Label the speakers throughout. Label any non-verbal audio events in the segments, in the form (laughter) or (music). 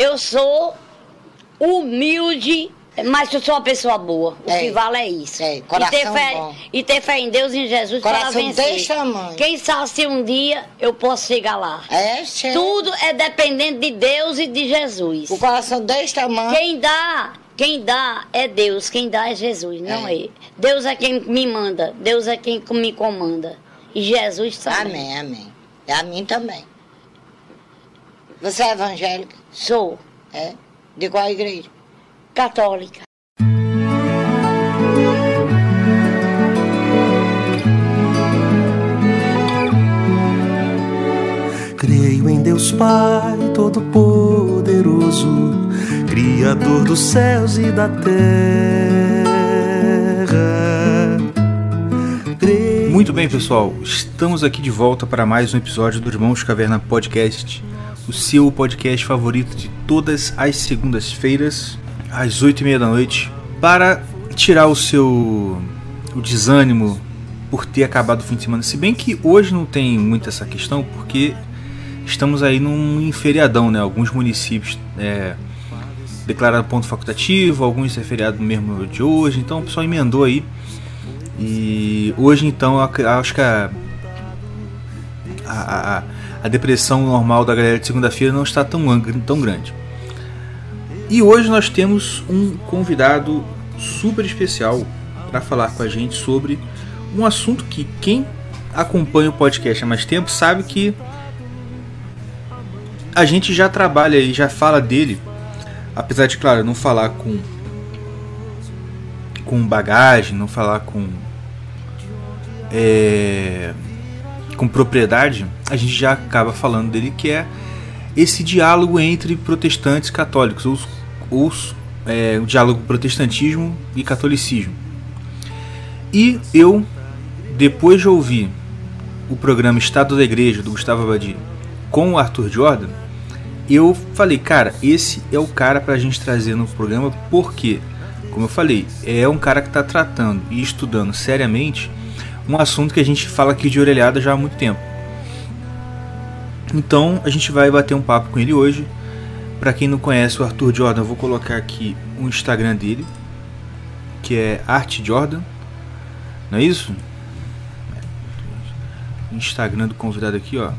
Speaker 1: Eu sou humilde, mas eu sou uma pessoa boa. O
Speaker 2: É.
Speaker 1: que vale é isso.
Speaker 2: É,
Speaker 1: e,
Speaker 2: coração
Speaker 1: ter fé,
Speaker 2: bom.
Speaker 1: e ter fé em Deus e em Jesus para
Speaker 2: Coração
Speaker 1: vencer.
Speaker 2: desse tamanho.
Speaker 1: Quem sabe se um dia eu posso chegar lá.
Speaker 2: É, che...
Speaker 1: Tudo é dependente de Deus e de Jesus.
Speaker 2: O coração desse tamanho.
Speaker 1: Quem dá, quem dá é Deus, quem dá é Jesus, não
Speaker 2: É.
Speaker 1: Deus é quem me manda, Deus é quem me comanda. E Jesus também.
Speaker 2: Amém, amém. É a mim também. Você é evangélica?
Speaker 1: Sou
Speaker 2: É? De qual igreja?
Speaker 1: católica.
Speaker 3: Creio em Deus Pai Todo-Poderoso, Criador dos céus e da terra. Creio
Speaker 4: Muito bem, pessoal. Estamos aqui de volta para mais um episódio do Irmãos Caverna Podcast, o seu podcast favorito de todas as segundas-feiras, às oito e meia da noite, para tirar o seu o desânimo por ter acabado o fim de semana. Se bem que hoje não tem muito essa questão, porque estamos aí num feriadão, né? Alguns municípios é, declararam ponto facultativo, alguns é feriado mesmo de hoje, então o pessoal emendou aí. E hoje então acho que a, a, a- a depressão normal da galera de segunda-feira não está tão, tão grande. E hoje nós temos um convidado super especial para falar com a gente sobre um assunto que quem acompanha o podcast há mais tempo sabe que a gente já trabalha e já fala dele, apesar de, claro, não falar com com bagagem, não falar com é, com propriedade, a gente já acaba falando dele que é esse diálogo entre protestantes e católicos, os- os- é, o diálogo protestantismo e catolicismo. E eu, depois de ouvir o programa Estado da Igreja do Gustavo Abadi com o Arthur Jordan, eu falei, cara, esse é o cara pra gente trazer no programa, porque, como eu falei, é um cara que tá tratando e estudando seriamente um assunto que a gente fala aqui de orelhada já há muito tempo. Então, a gente vai bater um papo com ele hoje. Pra quem não conhece o Arthur Jordan, eu vou colocar aqui o Instagram dele, que é Art Jordan. Não é isso? Instagram do convidado aqui, ó.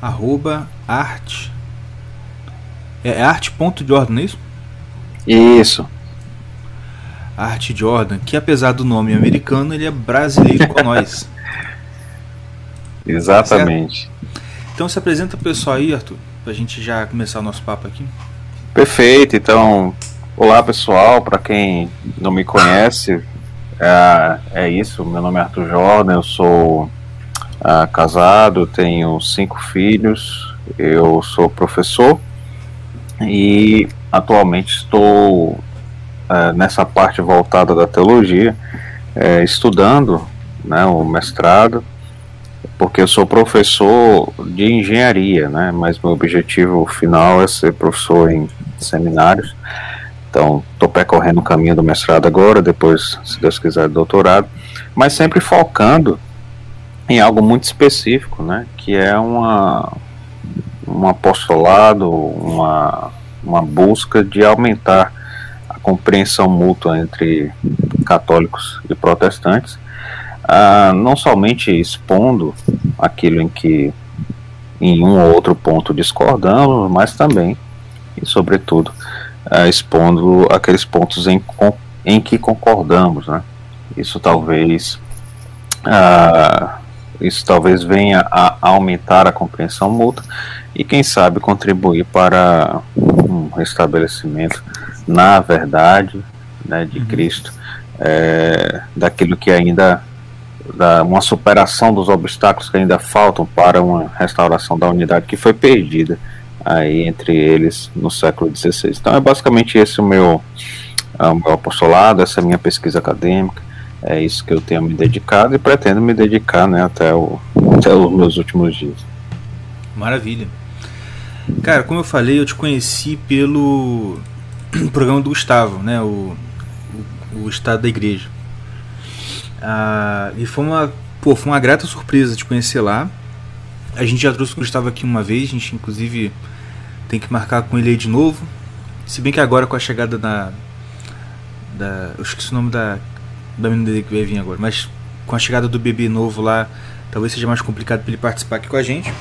Speaker 4: Arroba art. É, é art.jordan, não é isso?
Speaker 5: Isso.
Speaker 4: Art Jordan, que apesar do nome americano, ele é brasileiro com nós.
Speaker 5: Exatamente.
Speaker 4: Então se apresenta pro pessoal aí, Arthur, pra gente já começar o nosso papo aqui.
Speaker 5: Perfeito. Então, olá pessoal. Para quem não me conhece, é, é isso. Meu nome é Arthur Jordan. Eu sou ah, casado, tenho cinco filhos. Eu sou professor e atualmente estou ah, nessa parte voltada da teologia, eh, estudando né, o mestrado. porque eu sou professor de engenharia, né? Mas meu objetivo final é ser professor em seminários. Então, estou percorrendo o caminho do mestrado agora, depois, se Deus quiser, do doutorado, mas sempre focando em algo muito específico, né? Que é uma um apostolado, uma, uma busca de aumentar compreensão mútua entre católicos e protestantes, ah, não somente expondo aquilo em que em um ou outro ponto discordamos, mas também e sobretudo ah, expondo aqueles pontos em, em que concordamos, né? Isso talvez ah, isso talvez venha a aumentar a compreensão mútua e quem sabe contribuir para um restabelecimento na verdade né, de Cristo é, daquilo que ainda da uma superação dos obstáculos que ainda faltam para uma restauração da unidade que foi perdida aí entre eles no século XVI. Então é basicamente esse o meu, ah, o meu apostolado, essa é a minha pesquisa acadêmica, é isso que eu tenho me dedicado e pretendo me dedicar né, até, o, até os meus últimos dias.
Speaker 4: Maravilha. Cara, como eu falei, eu te conheci pelo (clears throat) programa do Gustavo, né? O, o, o Estado da Igreja. Ah, e foi uma, pô, foi uma grata surpresa te conhecer lá. A gente já trouxe o Gustavo aqui uma vez, a gente inclusive Tem que marcar com ele aí de novo. Se bem que agora com a chegada da. da eu esqueci o nome da. da menina que vai vir agora. Mas com a chegada do bebê novo lá, talvez seja mais complicado para ele participar aqui com a gente.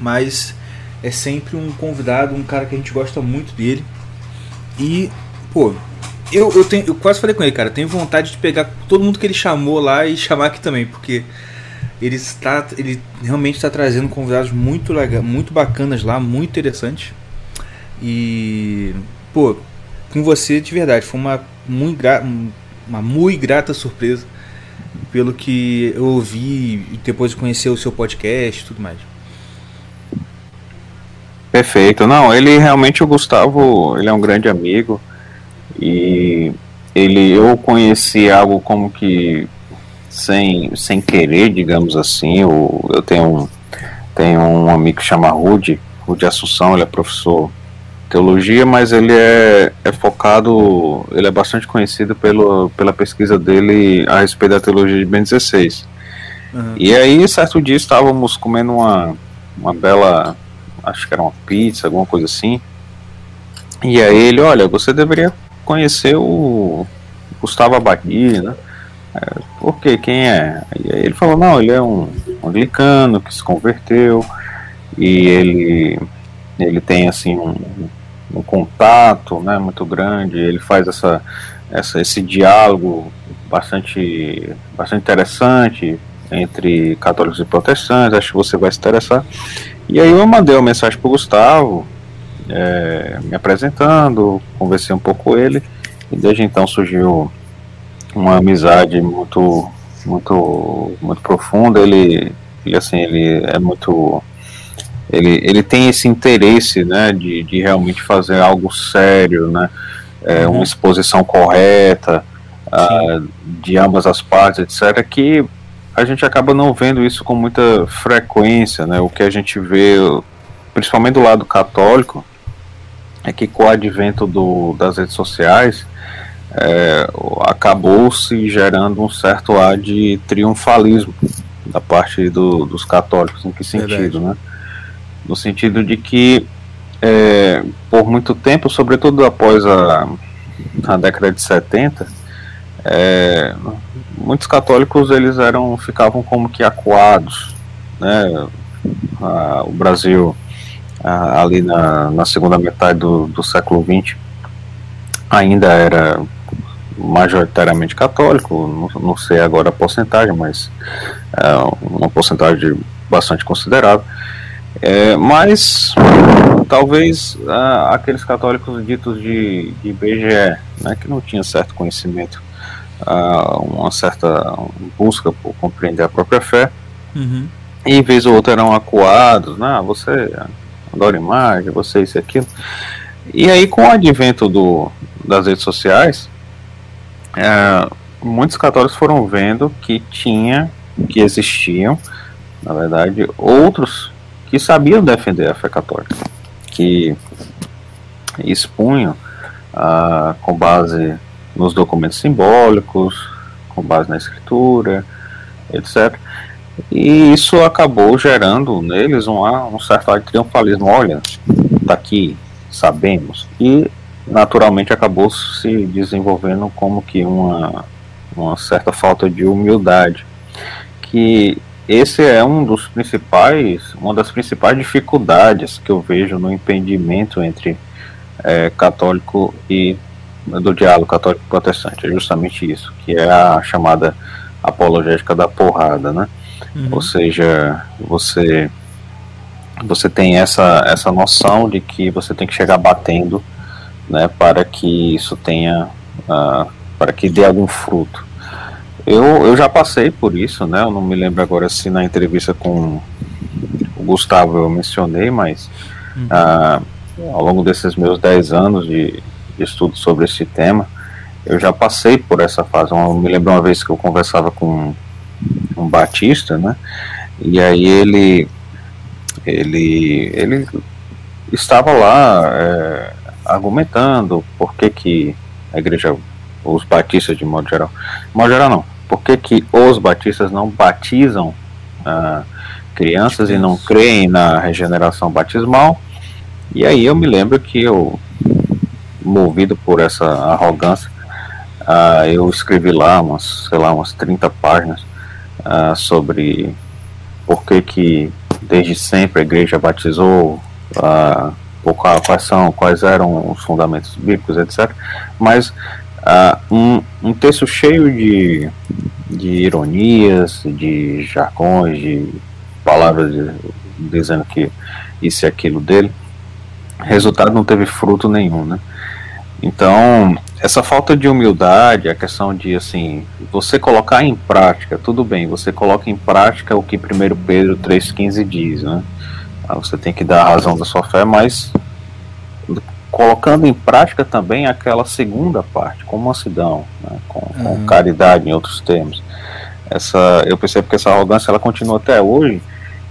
Speaker 4: Mas é sempre um convidado, um cara que a gente gosta muito dele. E, pô, eu, eu, tenho, eu quase falei com ele, cara, tenho vontade de pegar todo mundo que ele chamou lá e chamar aqui também, porque ele está ele realmente está trazendo convidados muito legal, muito bacanas lá, muito interessantes. E pô, com você de verdade, foi uma muito uma muito grata surpresa pelo que eu ouvi depois de conhecer o seu podcast e tudo mais.
Speaker 5: Perfeito. Não, ele realmente o Gustavo, ele é um grande amigo e ele eu conheci algo como que sem, sem querer, digamos assim. Eu, eu tenho um tenho um amigo que chama Rude, Rude Assunção, ele é professor de teologia, mas ele é, é focado, ele é bastante conhecido pelo, pela pesquisa dele a respeito da teologia de Ben 16. Uhum. E aí, certo dia, estávamos comendo uma, uma bela acho que era uma pizza, alguma coisa assim. E aí ele, olha, você deveria conhecer o Gustavo Abadi, né? É, quê? Quem é? E aí ele falou, não, ele é um anglicano que se converteu e ele, ele tem assim um, um contato né, muito grande, ele faz essa, essa, esse diálogo bastante, bastante interessante entre católicos e protestantes, acho que você vai se interessar. E aí eu mandei uma mensagem pro Gustavo, é, me apresentando, conversei um pouco com ele, e desde então surgiu uma amizade muito, muito, muito profunda. Ele, ele assim, ele é muito, ele, ele tem esse interesse, né, de, de realmente fazer algo sério, né, é, uhum. uma exposição correta uh, de ambas as partes, etc. Que a gente acaba não vendo isso com muita frequência, né? O que a gente vê, principalmente do lado católico, é que com o advento do, das redes sociais, é, acabou se gerando um certo ar de triunfalismo da parte do, dos católicos. Em que sentido, Verdade. né? No sentido de que, é, por muito tempo, sobretudo após a, a década de 70, é, muitos católicos eles eram ficavam como que acuados, né? Ah, o Brasil ah, ali na, na, segunda metade do, do século XX ainda era majoritariamente católico, não, não sei agora a porcentagem, mas é uma porcentagem bastante considerável. É, mas talvez ah, aqueles católicos ditos de, de IBGE, né, que não tinham certo conhecimento uma certa busca por compreender a própria fé. Uhum. E em vez ou outra eram acuados, né? você adora imagem, você isso e aquilo. E aí com o advento do, das redes sociais, uh, muitos católicos foram vendo que tinha, que existiam, na verdade, outros que sabiam defender a fé católica, que expunham uh, com base nos documentos simbólicos, com base na escritura, etc. E isso acabou gerando neles um, um certo triunfalismo. Olha, daqui sabemos. E naturalmente acabou se desenvolvendo como que uma, uma certa falta de humildade. Que esse é um dos principais, uma das principais dificuldades que eu vejo no entendimento entre é, católico e do diálogo católico protestante, é justamente isso, que é a chamada apologética da porrada, né? Uhum. Ou seja, você você tem essa essa noção de que você tem que chegar batendo, né, para que isso tenha uh, para que dê algum fruto. Eu, eu já passei por isso, né? Eu não me lembro agora se na entrevista com o Gustavo eu mencionei, mas uhum. uh, ao longo desses meus 10 anos de estudo sobre esse tema, eu já passei por essa fase. Eu me lembro uma vez que eu conversava com um batista, né? E aí ele ele ele estava lá é, argumentando por que que a igreja, os batistas de modo geral, de modo geral não, por que que os batistas não batizam ah, crianças e não creem na regeneração batismal. E aí eu me lembro que eu, movido por essa arrogância, uh, eu escrevi lá umas, sei lá, umas 30 páginas uh, sobre por que que desde sempre a igreja batizou, uh, quais são, quais eram os fundamentos bíblicos, etc. Mas um, um texto cheio de, de ironias, de jargões, de palavras de, dizendo que isso e aquilo dele, resultado não teve fruto nenhum, né? Então, essa falta de humildade, a questão de assim, você colocar em prática, tudo bem, você coloca em prática o que 1 Pedro 3,15 diz, né? Ah, você tem que dar a razão da sua fé, mas colocando em prática também aquela segunda parte, com mansidão, né? com, com uhum. caridade, em outros termos. Essa, eu percebo que essa arrogância ela continua até hoje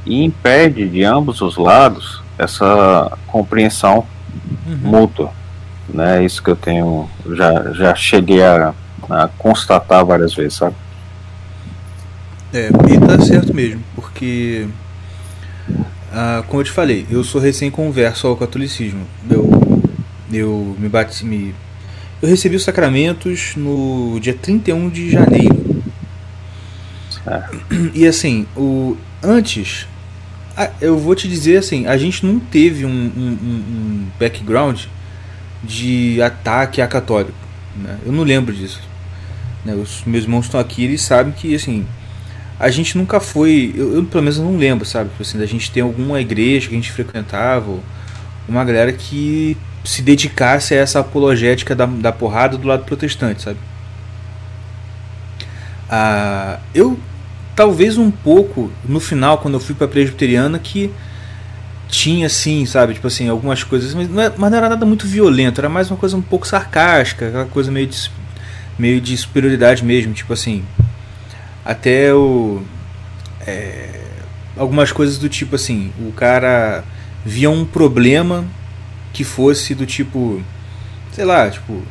Speaker 5: e impede de ambos os lados essa compreensão uhum. mútua. Né? Isso que eu tenho, já, já cheguei a, a constatar várias vezes, sabe?
Speaker 4: É, e tá certo mesmo, porque, ah, como eu te falei, eu sou recém-converso ao catolicismo. Eu, eu me bati, me, eu recebi os sacramentos no dia 31 de janeiro. Certo. E assim, o, antes eu vou te dizer assim, a gente não teve um, um, um background de ataque a católico. Né? Eu não lembro disso. Né? Os meus irmãos estão aqui, eles sabem que assim, a gente nunca foi, eu, eu pelo menos não lembro, sabe, tipo assim, da gente ter alguma igreja que a gente frequentava, uma galera que se dedicasse a essa apologética da, da porrada do lado protestante, sabe? Ah, eu talvez um pouco no final, quando eu fui para presbiteriana, que tinha assim, sabe, tipo assim, algumas coisas, mas não, é, mas não, era nada muito violento, era mais uma coisa um pouco sarcástica, aquela coisa meio de, meio de superioridade mesmo, tipo assim, até o é, algumas coisas do tipo assim, o cara via um problema que fosse do tipo, sei lá, tipo,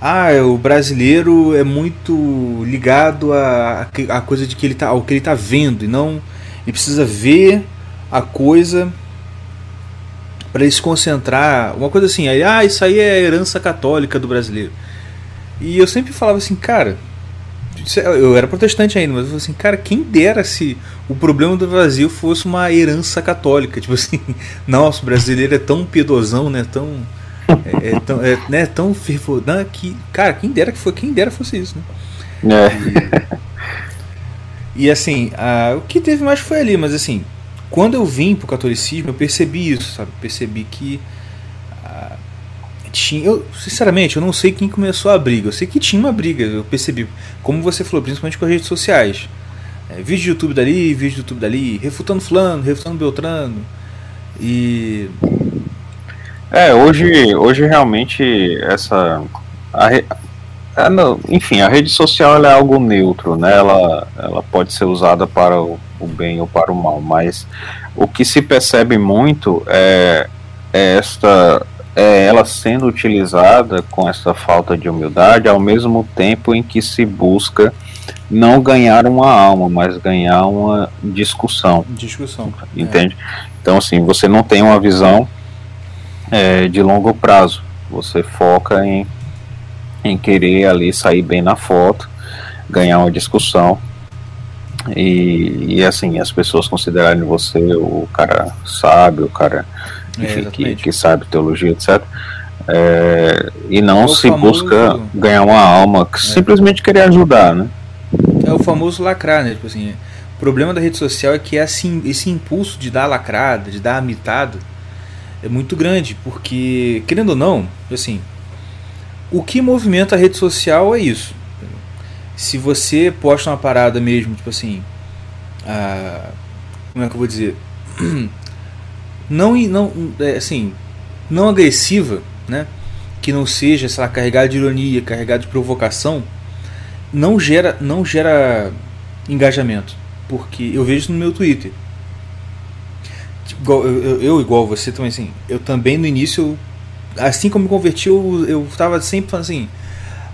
Speaker 4: ah, o brasileiro é muito ligado a, a coisa de que ele tá, ao que ele está vendo e não ele precisa ver a coisa para ele se concentrar, uma coisa assim, aí, ah, isso aí é a herança católica do brasileiro. E eu sempre falava assim, cara, eu era protestante ainda, mas eu falava assim, cara, quem dera se o problema do Brasil fosse uma herança católica, (laughs) tipo assim, nossa, o brasileiro é tão piedosão, né, tão é, é, tão, é, né, tão fervoroso que, cara, quem dera que foi, quem dera fosse isso, né? É. E, e assim, a, o que teve mais foi ali, mas assim, quando eu vim pro catolicismo, eu percebi isso, sabe? Percebi que a, tinha, eu, sinceramente, eu não sei quem começou a briga. Eu sei que tinha uma briga, eu percebi, como você falou, principalmente com as redes sociais. É, vídeo de YouTube dali, vídeo de YouTube dali, refutando fulano, refutando Beltrano. E
Speaker 5: é, hoje, hoje realmente essa. A, a, não, enfim, a rede social é algo neutro, né? Ela, ela pode ser usada para o, o, bem ou para o mal, mas o que se percebe muito é, é esta é ela sendo utilizada com essa falta de humildade ao mesmo tempo em que se busca não ganhar uma alma, mas ganhar uma discussão.
Speaker 4: Discussão.
Speaker 5: Entende? É. Então, assim, você não tem uma visão é, de longo prazo. Você foca em, em querer ali sair bem na foto, ganhar uma discussão. E, e assim, as pessoas considerarem você o cara sábio, o cara é, enfim, é, que, que sabe teologia, etc. É, e não é se famoso... busca ganhar uma alma, que é. simplesmente querer ajudar, né?
Speaker 4: É o famoso lacrar, né? Tipo assim, o problema da rede social é que é esse impulso de dar lacrada, de dar amitado, é muito grande, porque, querendo ou não, assim, o que movimenta a rede social é isso. Se você posta uma parada mesmo, tipo assim, como é que eu vou dizer? (clears throat) Não, não é, assim, não agressiva, né? Que não seja, sei lá, carregada de ironia, carregada de provocação, não gera, não gera engajamento. Porque eu vejo isso no meu Twitter eu, eu, igual você também, assim, eu também no início, assim como me converti, eu, eu tava sempre falando assim,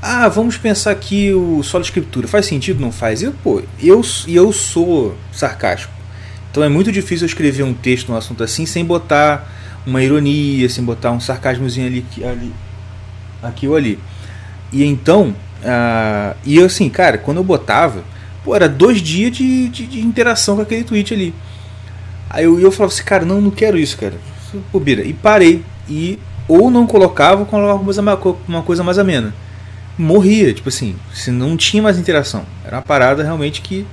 Speaker 4: ah, vamos pensar aqui o solo escritura, faz sentido, não faz? E, pô, eu, eu sou sarcástico. Então é muito difícil eu escrever um texto num assunto assim sem botar uma ironia, sem botar um sarcasmozinho ali, ali aqui ou ali. E então, uh, e assim, cara, quando eu botava, pô, era dois dias de, de, de interação com aquele tweet ali. Aí eu, eu falava assim, cara, não, não quero isso, cara. Bobeira. E parei. E ou não colocava ou colocava uma coisa, uma coisa mais amena. Morria, tipo assim, se não tinha mais interação. Era uma parada realmente que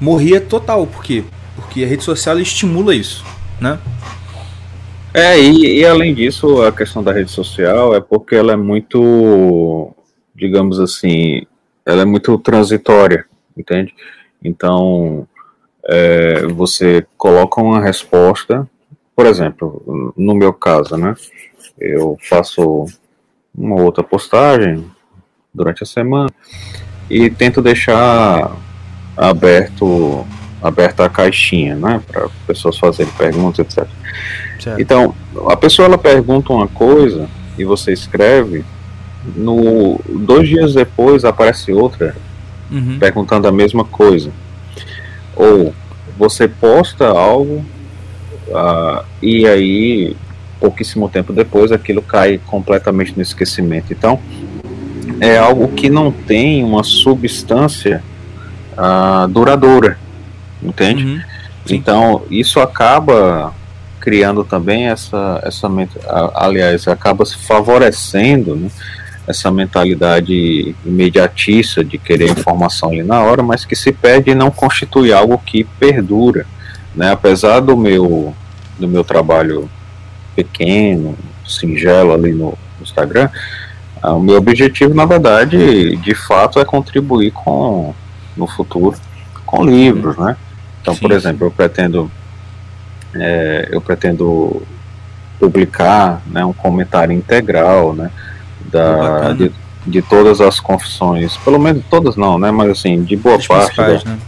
Speaker 4: morria total. Por quê? Porque a rede social estimula isso, né?
Speaker 5: É, e, e, além disso, a questão da rede social é porque ela é muito, digamos assim, ela é muito transitória, entende? Então, é, você coloca uma resposta, por exemplo, no meu caso, né? Eu faço uma outra postagem durante a semana e tento deixar aberto aberta a caixinha, né, para pessoas fazerem perguntas, etc. Certo. Então, a pessoa ela pergunta uma coisa e você escreve, no dois dias depois aparece outra uhum. perguntando a mesma coisa. Ou você posta algo uh, e aí pouquíssimo tempo depois aquilo cai completamente no esquecimento. Então é algo que não tem uma substância uh, duradoura, entende? Uhum. Então isso acaba criando também essa essa aliás acaba se favorecendo né, essa mentalidade imediatista de querer informação ali na hora, mas que se perde e não constitui algo que perdura, né? Apesar do meu do meu trabalho pequeno, singelo ali no Instagram, ah, o meu objetivo, na verdade, de fato, é contribuir com no futuro com livros, né? Então, Sim. por exemplo, eu pretendo é, eu pretendo publicar né, um comentário integral, né? Da, de, de, todas as confissões, pelo menos todas não, né? Mas assim, de boa parte da, né?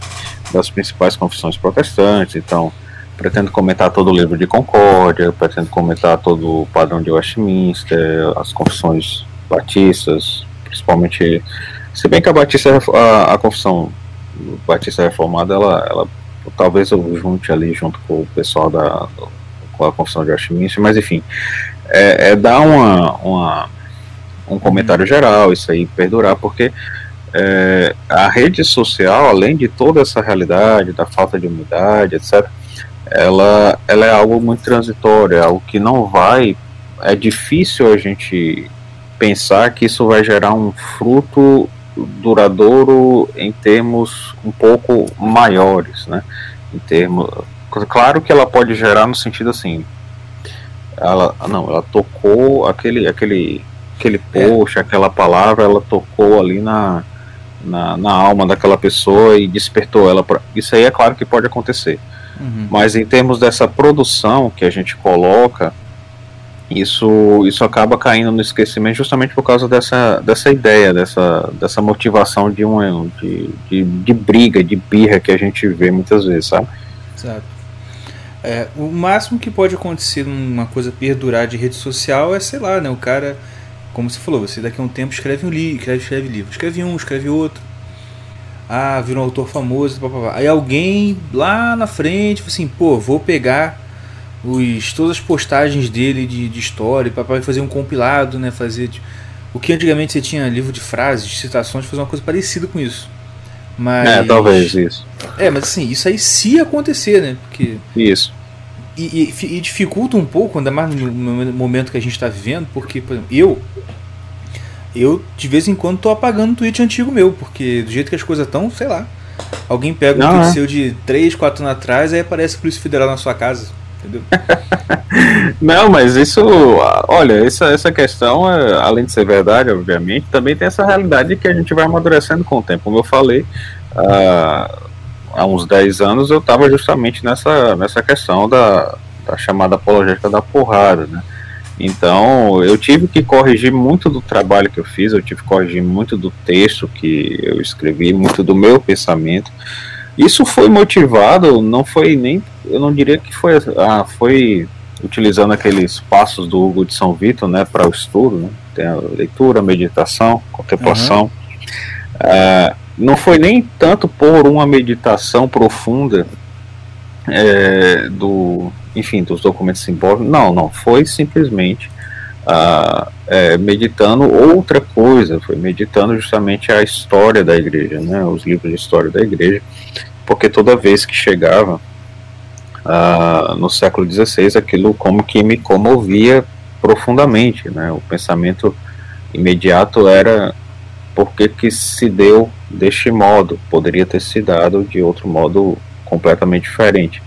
Speaker 5: das principais confissões protestantes. Então, pretendo comentar todo o livro de Concórdia, pretendo comentar todo o padrão de Westminster, as confissões batistas, principalmente. Se bem que a Batista, a, a confissão Batista Reformada, ela, ela talvez eu junte ali junto com o pessoal da com a confissão de Westminster, mas enfim, é, é dar uma, uma um comentário geral, isso aí perdurar, porque é, a rede social, além de toda essa realidade da falta de umidade, etc., ela, ela é algo muito transitório, é algo que não vai. É difícil a gente pensar que isso vai gerar um fruto duradouro em termos um pouco maiores, né? Em termos, claro que ela pode gerar no sentido assim, ela não, ela tocou aquele aquele aquele post, é. aquela palavra, ela tocou ali na, na, na, alma daquela pessoa e despertou ela. Pra... Isso aí é claro que pode acontecer. Uhum. Mas em termos dessa produção que a gente coloca, isso, isso acaba caindo no esquecimento justamente por causa dessa, dessa ideia, dessa, dessa motivação de, um, de, de, de briga, de birra que a gente vê muitas vezes, sabe?
Speaker 4: Exato. É, o máximo que pode acontecer numa coisa perdurar de rede social é, sei lá, né, o cara como você falou, você daqui a um tempo escreve um livro, escreve, escreve livro, escreve um, escreve outro. Ah, vira um autor famoso, blá, aí alguém lá na frente, assim, pô, vou pegar os, todas as postagens dele de, de história, para fazer um compilado, né, fazer tipo, o que antigamente você tinha livro de frases, de citações, fazer uma coisa parecida com isso. Mas,
Speaker 5: é, talvez isso.
Speaker 4: É, mas assim, isso aí se acontecer, né? Porque
Speaker 5: isso.
Speaker 4: E, e, e, dificulta um pouco, ainda mais no momento que a gente está vivendo, porque, por exemplo, eu, eu de vez em quando tô apagando um tweet antigo meu, porque do jeito que as coisas estão, sei lá. Alguém pega um Não, tweet é. seu de 3, 4 anos atrás, aí aparece Polícia Federal na sua casa. Entendeu? (laughs)
Speaker 5: Não, mas isso, olha, essa, essa questão, é, além de ser verdade, obviamente, também tem essa realidade que a gente vai amadurecendo com o tempo. Como eu falei, uh, há uns 10 anos eu estava justamente nessa, nessa questão da, da chamada apologética da porrada, né? Então eu tive que corrigir muito do trabalho que eu fiz, eu tive que corrigir muito do texto que eu escrevi, muito do meu pensamento. Isso foi motivado, não foi nem, eu não diria que foi, ah, foi utilizando aqueles passos do Hugo de São Vitor, né, para o estudo, né? tem a leitura, meditação, contemplação. Uhum. Uh, não foi nem tanto por uma meditação profunda é, do, enfim, dos documentos simbólicos. Não, não, foi simplesmente ah, é, meditando outra coisa, foi meditando justamente a história da igreja, né, os livros de história da igreja, porque toda vez que chegava ah, no século XVI, aquilo como que me comovia profundamente, né, o pensamento imediato era por que, que se deu deste modo, poderia ter se dado de outro modo completamente diferente.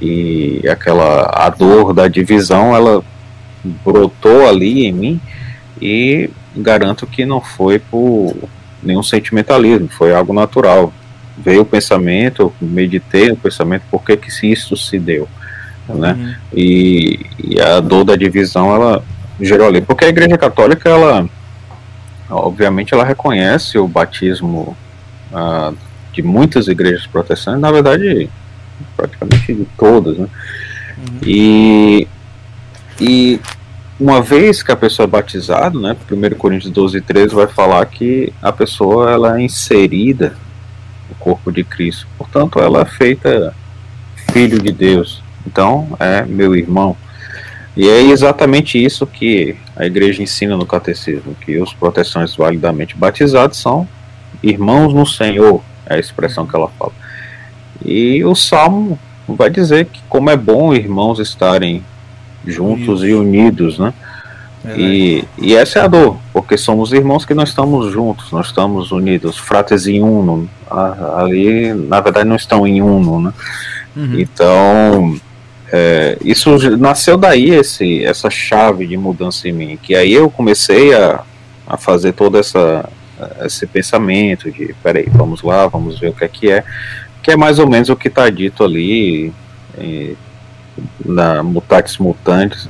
Speaker 5: E aquela a dor da divisão, ela brotou ali em mim e garanto que não foi por nenhum sentimentalismo, foi algo natural. Veio o pensamento, meditei o pensamento, por que que isso se deu, né? Uhum. E, e, a dor da divisão, ela gerou ali, porque a Igreja Católica, ela, obviamente, ela reconhece o batismo ah, de muitas igrejas protestantes, na verdade, praticamente de todas, né? Uhum. E, e uma vez que a pessoa é batizada, né, 1 Coríntios 12, 13 vai falar que a pessoa ela é inserida no corpo de Cristo, portanto ela é feita filho de Deus, então é meu irmão. E é exatamente isso que a igreja ensina no catecismo, que os protestantes validamente batizados são irmãos no Senhor, é a expressão que ela fala. E o Salmo vai dizer que como é bom irmãos estarem juntos e unidos, né? E, e essa é a dor, porque somos irmãos que nós estamos juntos, nós estamos unidos, frates em uno. Ali, na verdade, não estão em uno, né? Uhum. Então, é, isso nasceu daí, esse, essa chave de mudança em mim, que aí eu comecei a, a fazer todo essa, esse pensamento de, peraí, vamos lá, vamos ver o que é que é, que é mais ou menos o que está dito ali em, na Mutatis Mutantes,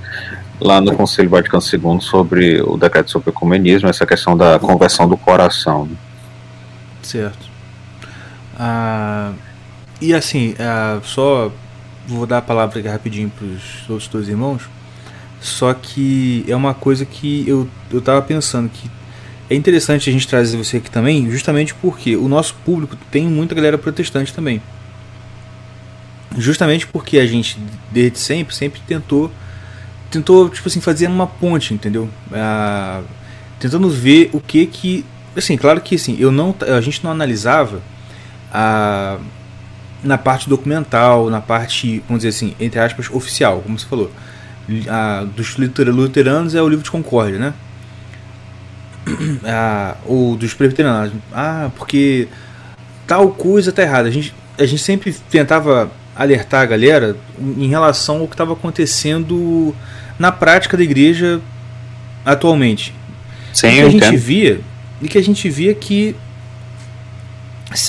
Speaker 5: lá no Conselho Vaticano II sobre o decreto sobre o ecumenismo, essa questão da conversão do coração.
Speaker 4: Certo. Ah, e assim, ah, só vou dar a palavra aqui rapidinho para os outros dois irmãos, só que é uma coisa que eu, eu pensando que é interessante a gente trazer você aqui também, justamente porque o nosso público tem muita galera protestante também. Justamente porque a gente, desde sempre, sempre tentou, tentou tipo assim, fazer uma ponte, entendeu? Ah, tentando ver o que que, assim, claro que assim, eu não, a gente não analisava a na parte documental, na parte, vamos dizer assim, entre aspas, oficial, como você falou. A, dos luteranos é o livro de Concórdia, né? ah, ou dos presbiterianos, ah, porque tal coisa tá errada. A gente, a gente sempre tentava alertar a galera em relação ao que estava acontecendo na prática da igreja atualmente.
Speaker 5: Sim,
Speaker 4: e que a gente via e que a gente via que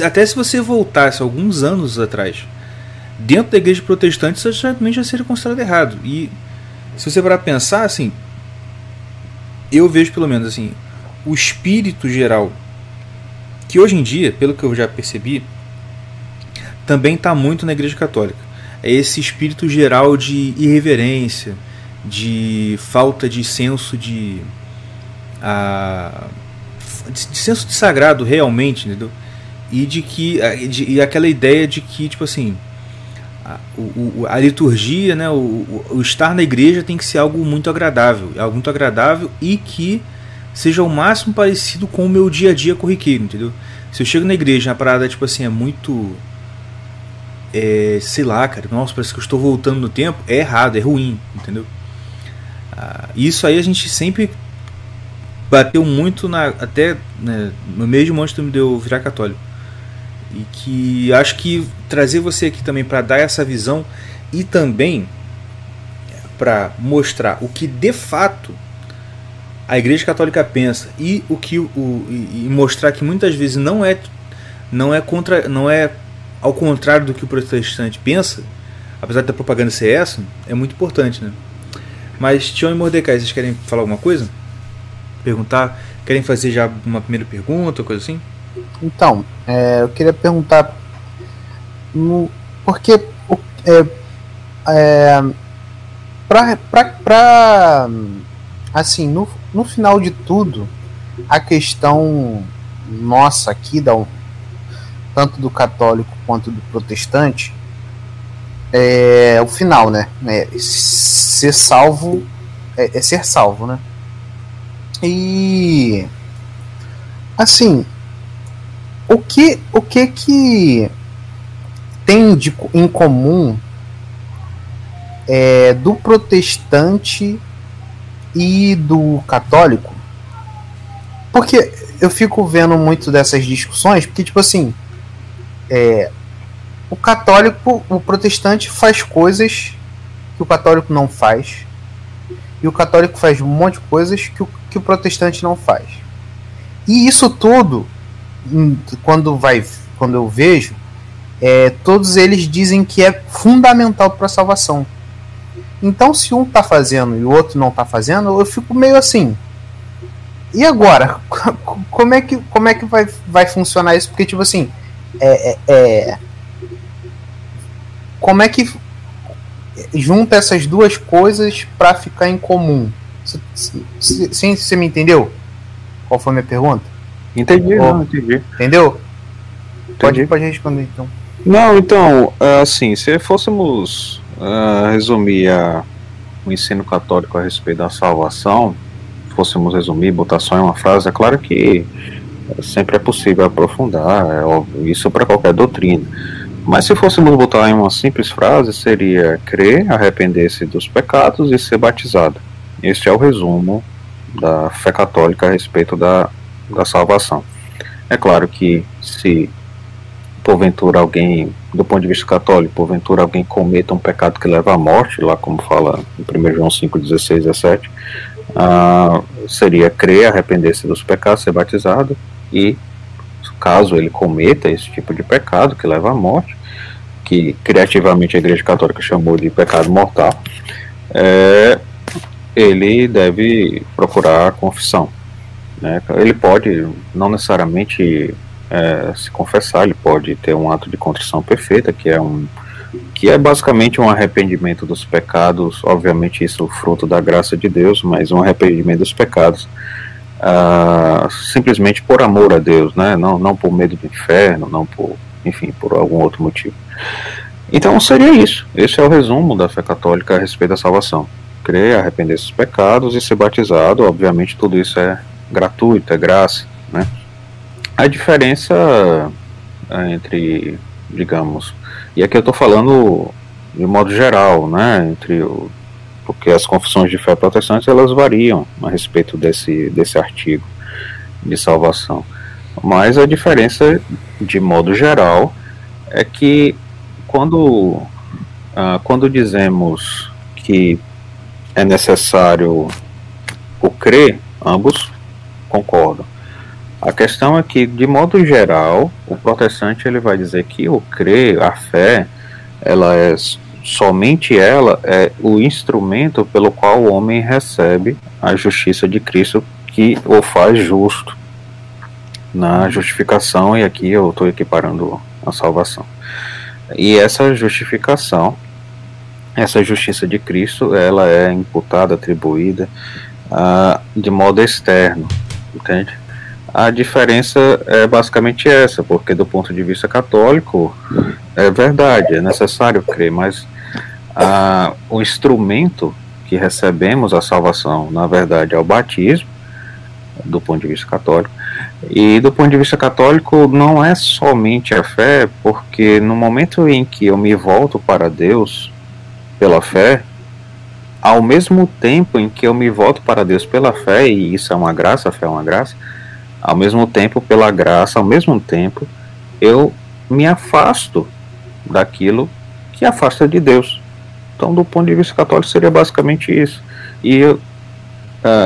Speaker 4: até se você voltasse alguns anos atrás dentro da igreja protestante isso certamente já seria considerado errado e se você parar pensar assim eu vejo pelo menos assim o espírito geral, que hoje em dia, pelo que eu já percebi, também está muito na Igreja Católica. É esse espírito geral de irreverência, de falta de senso de, a, de, de senso de sagrado realmente, entendeu? E de que de, e aquela ideia de que tipo assim a, o, a liturgia, né, o, o estar na igreja tem que ser algo muito agradável, algo muito agradável e que seja o máximo parecido com o meu dia a dia corriqueiro, entendeu? Se eu chego na igreja, a parada, tipo assim, é muito. É, sei lá, cara, nossa, parece que eu estou voltando no tempo, é errado, é ruim, entendeu? Ah, isso aí a gente sempre bateu muito na, até né, no antes de me deu virar católico. E que acho que trazer você aqui também para dar essa visão e também para mostrar o que de fato a Igreja Católica pensa e o que o e mostrar que muitas vezes não é não é contra não é ao contrário do que o protestante pensa, apesar da propaganda ser essa, é muito importante, né? Mas Tião e Mordecai, vocês querem falar alguma coisa? Perguntar? Querem fazer já uma primeira pergunta, coisa assim?
Speaker 6: Então, é, eu queria perguntar porque é, é, para assim no, no final de tudo, a questão nossa aqui, da, tanto do católico quanto do protestante,
Speaker 7: é o final, né? É, ser salvo é, é ser salvo, né? E assim, o que o que que tem de, em comum é, do protestante e do católico? Porque eu fico vendo muito dessas discussões, porque tipo assim, é, o católico, o protestante faz coisas que o católico não faz, e o católico faz um monte de coisas que o, que o protestante não faz. E isso tudo, quando vai, quando eu vejo, é, todos eles dizem que é fundamental para a salvação. Então, se um está fazendo e o outro não está fazendo, eu fico meio assim. E agora? (laughs) Como é que, como é que vai, vai funcionar isso? Porque, tipo assim, é, é, é como é que junta essas duas coisas para ficar em comum. Sim, você me entendeu? Qual foi a minha pergunta?
Speaker 5: Entendi, oh, não, entendi.
Speaker 7: Entendeu? Entendi. Pode, pode responder então.
Speaker 5: Não, então, é, assim, se fôssemos uh, resumir a, o ensino católico a respeito da salvação, fôssemos resumir, botar só em uma frase, é claro que sempre é possível aprofundar, é óbvio, isso para qualquer doutrina. Mas se fôssemos botar em uma simples frase, seria crer, arrepender-se dos pecados e ser batizado. Este é o resumo da fé católica a respeito da, da salvação. É claro que se porventura alguém, do ponto de vista católico, porventura alguém cometa um pecado que leva à morte, lá como fala em 1 João 5, 16, 17, uh, seria crer, arrepender-se dos pecados, ser batizado e caso ele cometa esse tipo de pecado que leva à morte, que criativamente a Igreja Católica chamou de pecado mortal, é, ele deve procurar a confissão. Né? Ele pode não necessariamente é, se confessar, ele pode ter um ato de contrição perfeita, que é um que é basicamente um arrependimento dos pecados, obviamente isso é fruto da graça de Deus, mas um arrependimento dos pecados uh, simplesmente por amor a Deus, né? Não, não por medo do inferno, não por, enfim, por algum outro motivo. Então seria isso. Esse é o resumo da fé católica a respeito da salvação. Crer, arrepender-se dos pecados e ser batizado. Obviamente tudo isso é gratuito, é graça, né? A diferença é, entre, digamos, e aqui eu estou falando de modo geral, né, entre o porque as confissões de fé protestantes elas variam a respeito desse, desse artigo de salvação. Mas a diferença, de modo geral, é que quando, ah, quando dizemos que é necessário o crer, ambos concordam. A questão é que, de modo geral, o protestante ele vai dizer que o crer, a fé, ela é somente ela é o instrumento pelo qual o homem recebe a justiça de Cristo que o faz justo na justificação, e aqui eu estou equiparando a salvação. E essa justificação, essa justiça de Cristo, ela é imputada, atribuída uh, de modo externo, entende? A diferença é basicamente essa, porque do ponto de vista católico, é verdade, é necessário crer, mas ah, o instrumento que recebemos a salvação, na verdade, é o batismo, do ponto de vista católico. E do ponto de vista católico, não é somente a fé, porque no momento em que eu me volto para Deus pela fé, ao mesmo tempo em que eu me volto para Deus pela fé, e isso é uma graça, a fé é uma graça, ao mesmo tempo, pela graça, ao mesmo tempo, eu me afasto daquilo que afasta de Deus. Então, do ponto de vista católico, seria basicamente isso. E uh,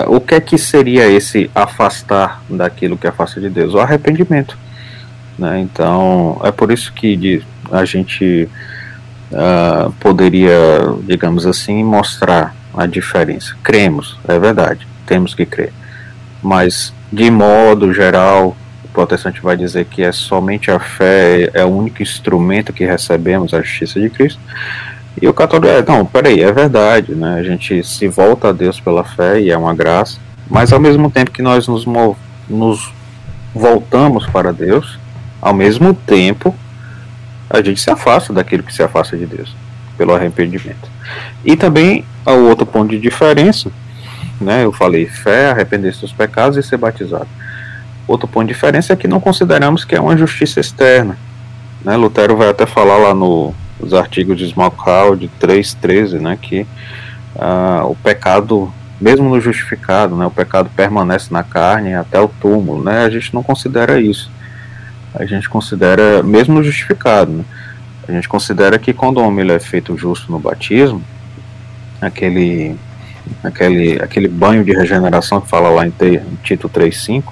Speaker 5: o que é que seria esse afastar daquilo que afasta de Deus? O arrependimento. Né? Então, é por isso que a gente uh, poderia, digamos assim, mostrar a diferença. Cremos, é verdade, temos que crer. Mas de modo geral, o protestante vai dizer que é somente a fé é o único instrumento que recebemos a justiça de Cristo. E o católico é, não, peraí, é verdade, né? A gente se volta a Deus pela fé e é uma graça, mas ao mesmo tempo que nós nos, nos voltamos para Deus, ao mesmo tempo a gente se afasta daquilo que se afasta de Deus. pelo arrependimento. E também o outro ponto de diferença, né? Eu falei fé, arrepender-se dos pecados e ser batizado. Outro ponto de diferença é que não consideramos que é uma justiça externa. Né? Lutero vai até falar lá no, nos artigos de Smalcald 3.13, né, que ah, o pecado, mesmo no justificado, né, o pecado permanece na carne até o túmulo. Né? A gente não considera isso. A gente considera, mesmo justificado, né? a gente considera que quando o homem é feito justo no batismo, aquele, aquele, aquele banho de regeneração que fala lá em, em Tito 3.5,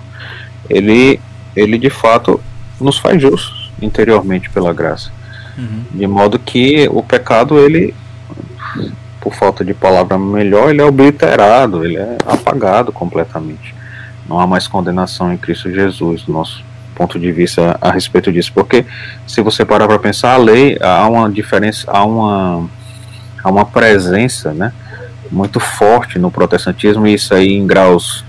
Speaker 5: ele, ele de fato nos faz justos interiormente pela graça. Uhum. De modo que o pecado, ele, por falta de palavra melhor, ele é obliterado, ele é apagado completamente. Não há mais condenação em Cristo Jesus, nosso ponto de vista a respeito disso. Porque se você parar para pensar, a lei, há uma diferença, há uma, há uma presença, né? muito forte no protestantismo, e isso aí em graus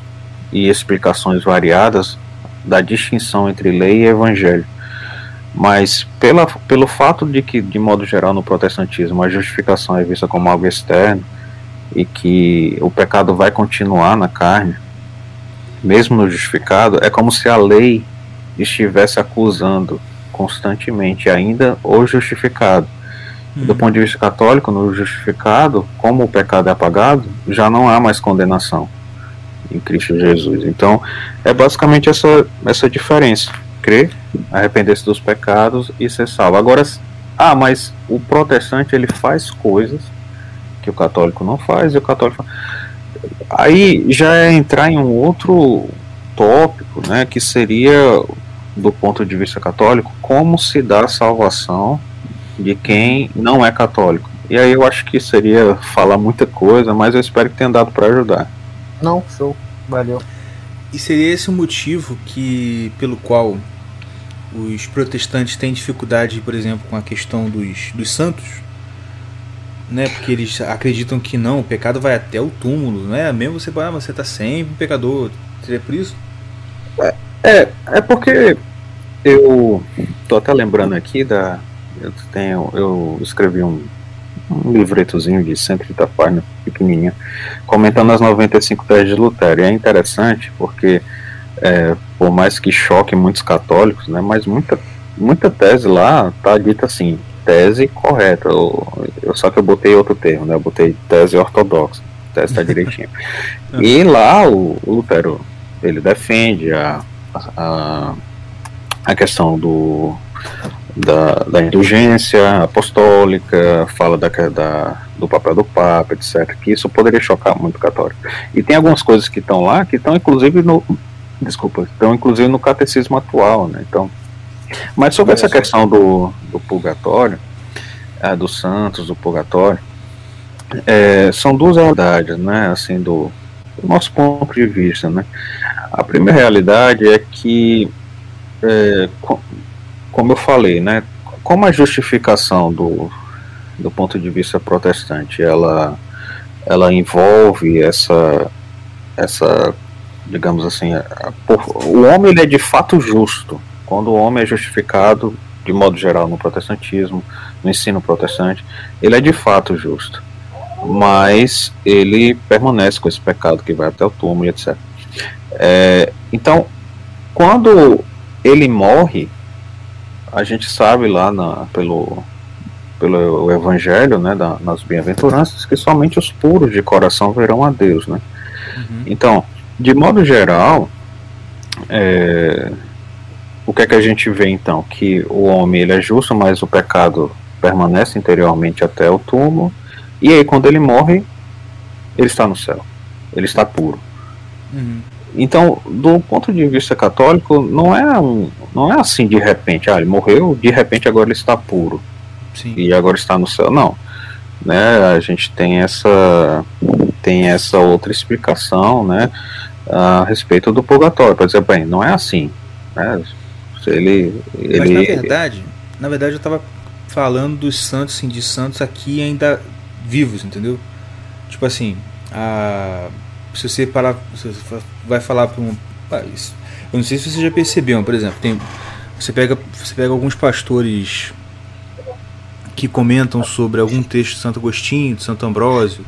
Speaker 5: e explicações variadas da distinção entre lei e evangelho. Mas pela, pelo fato de que, de modo geral, no protestantismo a justificação é vista como algo externo e que o pecado vai continuar na carne, mesmo no justificado, é como se a lei estivesse acusando constantemente ainda o justificado. Do uhum. ponto de vista católico, no justificado, como o pecado é apagado, já não há mais condenação em Cristo Jesus. Então, é basicamente essa, essa diferença crer, arrepender-se dos pecados e ser salvo. Agora, ah, mas o protestante ele faz coisas que o católico não faz e o católico aí já é entrar em um outro tópico, né, que seria do ponto de vista católico, como se dá a salvação de quem não é católico. E aí eu acho que seria falar muita coisa, mas eu espero que tenha dado para ajudar.
Speaker 6: Não, show, valeu.
Speaker 4: E seria esse o motivo que pelo qual os protestantes têm dificuldade, por exemplo, com a questão dos, dos santos, né? Porque eles acreditam que não, o pecado vai até o túmulo, né? Mesmo você, ah, você está sempre um pecador, seria por isso?
Speaker 5: É, é, é porque eu tô até lembrando aqui da eu tenho eu escrevi um, um livretozinho de 130 páginas pequenininha comentando as 95 teses de Lutero e é interessante porque é, por mais que choque muitos católicos, né, mas muita, muita tese lá tá dita assim, tese correta, eu, eu, só que eu botei outro termo, né, eu botei tese ortodoxa, tese tá direitinho. (laughs) e lá o, o, Lutero, ele defende a, a, a questão do, da, da indulgência apostólica, fala da, da, do papel do Papa, etc. Que isso poderia chocar muito católico. E tem algumas coisas que estão lá que estão inclusive no, desculpa, estão inclusive no catecismo atual, né? Então, mas sobre essa questão do, do purgatório, é, dos santos, do purgatório, é, são duas realidades, né? Assim, do, do, nosso ponto de vista, né? A primeira realidade é que, é, com, como eu falei, né? Como a justificação do, do ponto de vista protestante, ela, ela envolve essa essa digamos assim, o homem ele é de fato justo. Quando o homem é justificado, de modo geral, no protestantismo, no ensino protestante, ele é de fato justo. Mas ele permanece com esse pecado que vai até o túmulo, etc. É, então, quando ele morre, a gente sabe lá na, pelo, pelo Evangelho, né, da, nas bem-aventuranças, que somente os puros de coração verão a Deus, né? Uhum. Então, de modo geral, é, o que é que a gente vê então? Que o homem ele é justo, mas o pecado permanece interiormente até o túmulo, e aí quando ele morre, ele está no céu, ele está puro. Uhum. Então, do ponto de vista católico, não é um, não é assim de repente, ah, ele morreu, de repente agora ele está puro Sim. e agora está no céu. Não, né? A gente tem essa tem essa outra explicação, né, a respeito do purgatório. Por exemplo, bem, não é assim, né? Ele, ele...
Speaker 4: Mas na verdade, na verdade eu estava falando dos santos, sim, de santos aqui ainda vivos, entendeu? Tipo assim, a, se você parar, você vai falar para um, eu não sei se você já percebeu, por exemplo, tem, você pega, você pega alguns pastores que comentam sobre algum texto de Santo Agostinho, de Santo Ambrósio,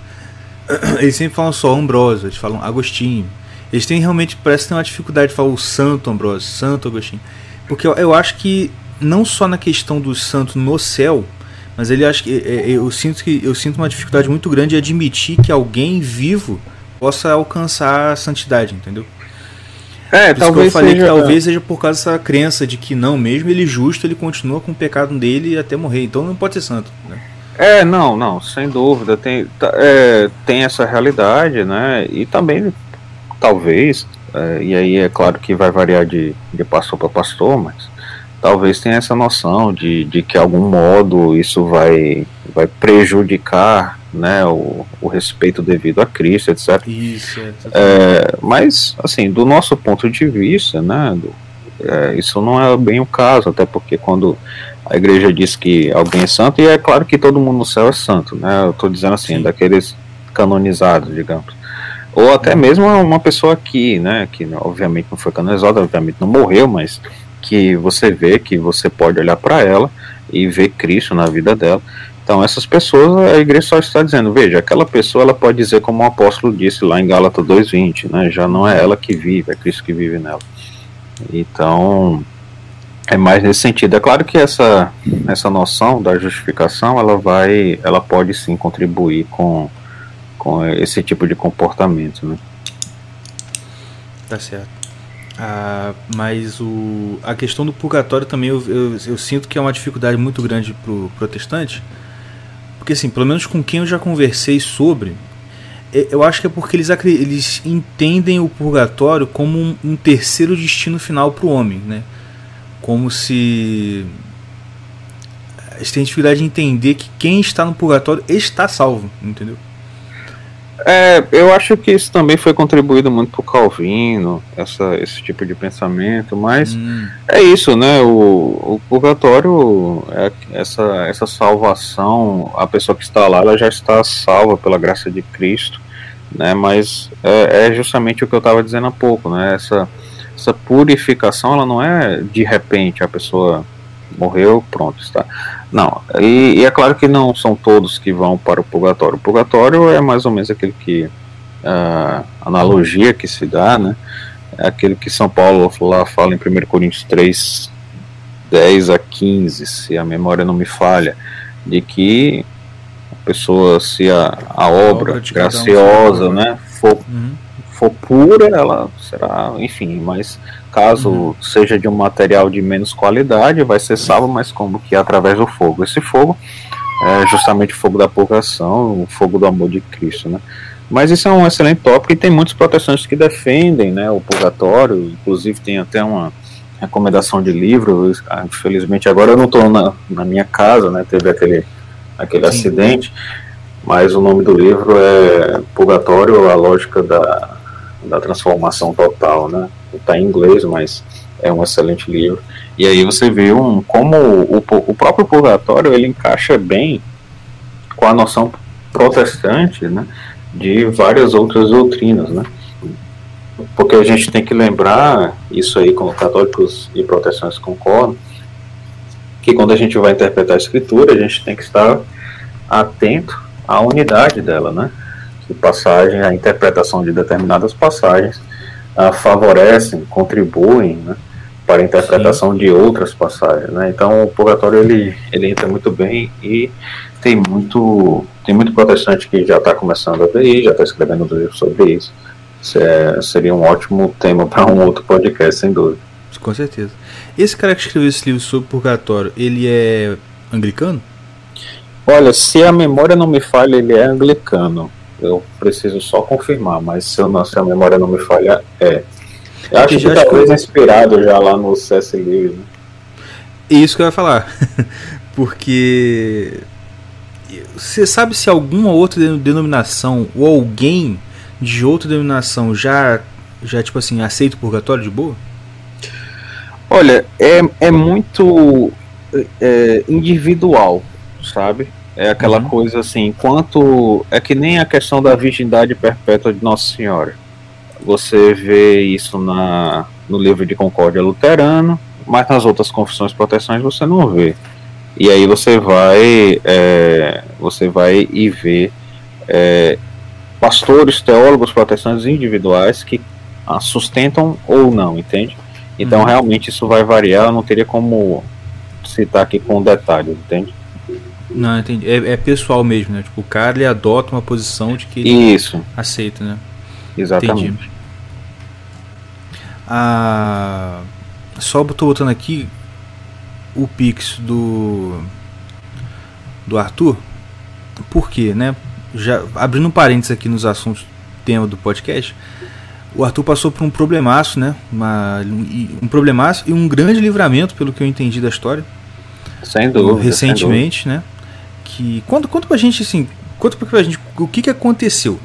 Speaker 4: (clears throat) eles sempre falam só Ambrósio, eles falam Agostinho. Eles têm realmente, parece que tem uma dificuldade de falar o Santo Ambrósio, Santo Agostinho. Porque eu, eu acho que não só na questão do santo no céu, mas ele acha que é, é, eu sinto que eu sinto uma dificuldade muito grande de admitir que alguém vivo possa alcançar a santidade, entendeu?
Speaker 5: É,
Speaker 4: Por isso que
Speaker 5: talvez
Speaker 4: eu falei
Speaker 5: seja,
Speaker 4: que talvez seja por causa dessa crença de que não, mesmo ele justo, ele continua com o pecado dele até morrer. Então não pode ser santo. Né?
Speaker 5: É, não, não, sem dúvida. Tem, tá, é, tem essa realidade, né? E também, talvez, é, e aí é claro que vai variar de, de pastor para pastor, mas talvez tenha essa noção de, de que, de algum modo, isso vai, vai prejudicar né, o, o respeito devido a Cristo, etc.
Speaker 4: Isso, é.
Speaker 5: É, mas, assim, do nosso ponto de vista, né, do, é, isso não é bem o caso, até porque quando a igreja diz que alguém é santo, e é claro que todo mundo no céu é santo, né, eu estou dizendo assim,
Speaker 4: Sim.
Speaker 5: daqueles canonizados, digamos. Ou até mesmo uma pessoa aqui, né, que obviamente não foi canonizada, obviamente não morreu, mas que você vê que você pode olhar para ela e ver Cristo na vida dela. Então, essas pessoas, a igreja só está dizendo, veja, aquela pessoa ela pode dizer como o apóstolo disse lá em Gálatas 2:20, né? Já não é ela que vive, é Cristo que vive nela. Então, é mais nesse sentido. É claro que essa essa noção da justificação, ela vai, ela pode sim contribuir com com esse tipo de comportamento, né?
Speaker 4: Tá certo. Ah, mas o, a questão do purgatório também eu, eu, eu sinto que é uma dificuldade muito grande pro protestante. Porque assim, pelo menos com quem eu já conversei sobre, é- eu acho que é porque eles, eles entendem o purgatório como um, um terceiro destino final para o homem, né? Como se eles têm dificuldade de entender que quem está no purgatório está salvo, entendeu?
Speaker 5: É, eu acho que isso também foi contribuído muito por Calvino, essa, esse tipo de pensamento, mas
Speaker 4: Hum,
Speaker 5: é isso, né? O, o purgatório, é essa, essa salvação, a pessoa que está lá, ela já está salva pela graça de Cristo, né? Mas é, é justamente o que eu estava dizendo há pouco, né? Essa, essa purificação, ela não é de repente a pessoa morreu, pronto, está. Não, e, e é claro que não são todos que vão para o purgatório. O purgatório é mais ou menos aquele que a analogia que se dá, né? É aquele que São Paulo lá fala em 1 Coríntios 3, 10 a 15, se a memória não me falha, de que a pessoa, se a, a obra,
Speaker 4: obra um
Speaker 5: graciosa,
Speaker 4: será
Speaker 5: né, for,
Speaker 4: uhum.
Speaker 5: for pura, ela será, enfim, mas caso
Speaker 4: Uhum.
Speaker 5: seja de um material de menos qualidade, vai ser salvo, mas como que através do fogo. Esse fogo é justamente o fogo da purgação, o fogo do amor de Cristo, né? Mas isso é um excelente tópico e tem muitos protestantes que defendem né, o purgatório, inclusive tem até uma recomendação de livro, infelizmente agora eu não estou na, na minha casa, né, teve aquele, aquele
Speaker 4: Sim.
Speaker 5: acidente, mas o nome do livro é Purgatório, a lógica da, da transformação total, né, está em inglês, mas é um excelente livro, e aí você vê um, como o, o próprio purgatório ele encaixa bem com a noção protestante, né, de várias outras doutrinas, né? Porque a gente tem que lembrar, isso aí como católicos e protestantes concordam, que quando a gente vai interpretar a escritura, a gente tem que estar atento à unidade dela, né? Que passagem, a interpretação de determinadas passagens ah, favorecem, contribuem, né? Para a interpretação de outras passagens, né? Então o purgatório ele, ele entra muito bem e tem muito tem muito protestante que já está começando a ver isso, já está escrevendo um livro sobre isso. Isso é- seria um ótimo tema para um outro podcast, sem dúvida.
Speaker 4: Com certeza. Esse cara que escreveu esse livro sobre purgatório, ele é anglicano?
Speaker 5: Olha, se a memória não me falha, ele é anglicano. Eu preciso só confirmar, mas se, eu não, se a memória não me falha, é. Eu acho que
Speaker 4: acho que-
Speaker 5: talvez inspirado já lá no C.S. Lewis. Né?
Speaker 4: Isso que eu ia falar. (laughs) Porque. Você sabe se alguma outra de- denominação ou alguém de outra denominação já, já tipo assim, aceita o purgatório de boa?
Speaker 5: Olha, é, é muito é, individual, sabe? É aquela
Speaker 4: Uhum.
Speaker 5: coisa assim, enquanto. É que nem a questão da virgindade perpétua de Nossa Senhora. Você vê isso na, no livro de Concórdia Luterano, mas nas outras confissões protestantes você não vê. E aí você vai, é, você vai e ver é, pastores, teólogos protestantes individuais que a sustentam ou não, entende? Então
Speaker 4: Uhum.
Speaker 5: realmente isso vai variar, eu não teria como citar aqui com detalhes, entende?
Speaker 4: Não, entendi. É, é pessoal mesmo, né? Tipo, o cara ele adota uma posição de que ele
Speaker 5: Isso,
Speaker 4: aceita, né?
Speaker 5: exatamente.
Speaker 4: Entendi. Ah, só tô botando aqui o Pix do do Arthur. Por quê, né? Já abrindo um parênteses aqui nos assuntos tema do podcast, o Arthur passou por um problemaço, né? Uma, um problemaço e um grande livramento, pelo que eu entendi da história,
Speaker 5: Sem dúvida.
Speaker 4: recentemente, né? Que conta, conta pra gente assim, conta pra gente o que que aconteceu.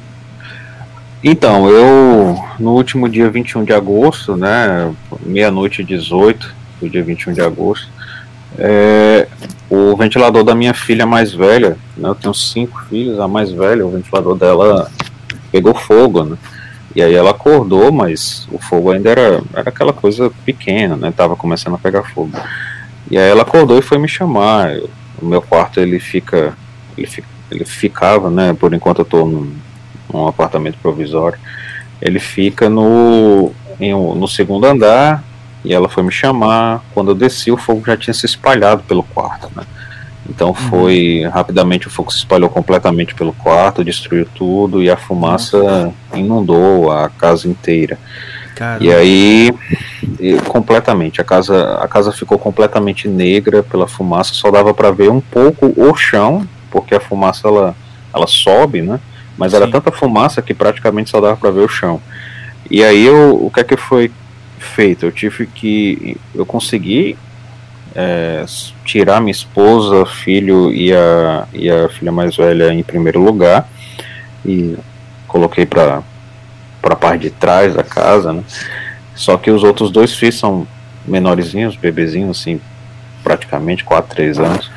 Speaker 5: Então, eu no último dia 21 de agosto, né, meia-noite e 18 do dia 21 de agosto, é, o ventilador da minha filha mais velha, né, eu tenho cinco filhos, a mais velha, o ventilador dela pegou fogo, né, e aí ela acordou, mas o fogo ainda era, era aquela coisa pequena, né, tava começando a pegar fogo. E aí ela acordou e foi me chamar, eu- o meu quarto ele fica, ele, ele ficava, né, por enquanto eu tô num, um apartamento provisório. Ele fica no, em no segundo andar e ela foi me chamar. Quando eu desci, o fogo já tinha se espalhado pelo quarto. Né? Então foi rapidamente o fogo se espalhou completamente pelo quarto, destruiu tudo e a fumaça inundou a casa inteira.
Speaker 4: Cara,
Speaker 5: E aí, completamente, a casa, a casa ficou completamente negra pela fumaça, só dava para ver um pouco o chão, porque a fumaça ela, ela sobe, né? Mas era
Speaker 4: Sim.
Speaker 5: tanta fumaça que praticamente só dava para ver o chão. E aí eu, o que é que foi feito? Eu tive que, eu consegui é, tirar minha esposa, filho e a, e a filha mais velha em primeiro lugar e coloquei para para a parte de trás da casa, né? Só que os outros dois filhos são menorzinhos, bebezinhos, assim, praticamente 4, 3 anos.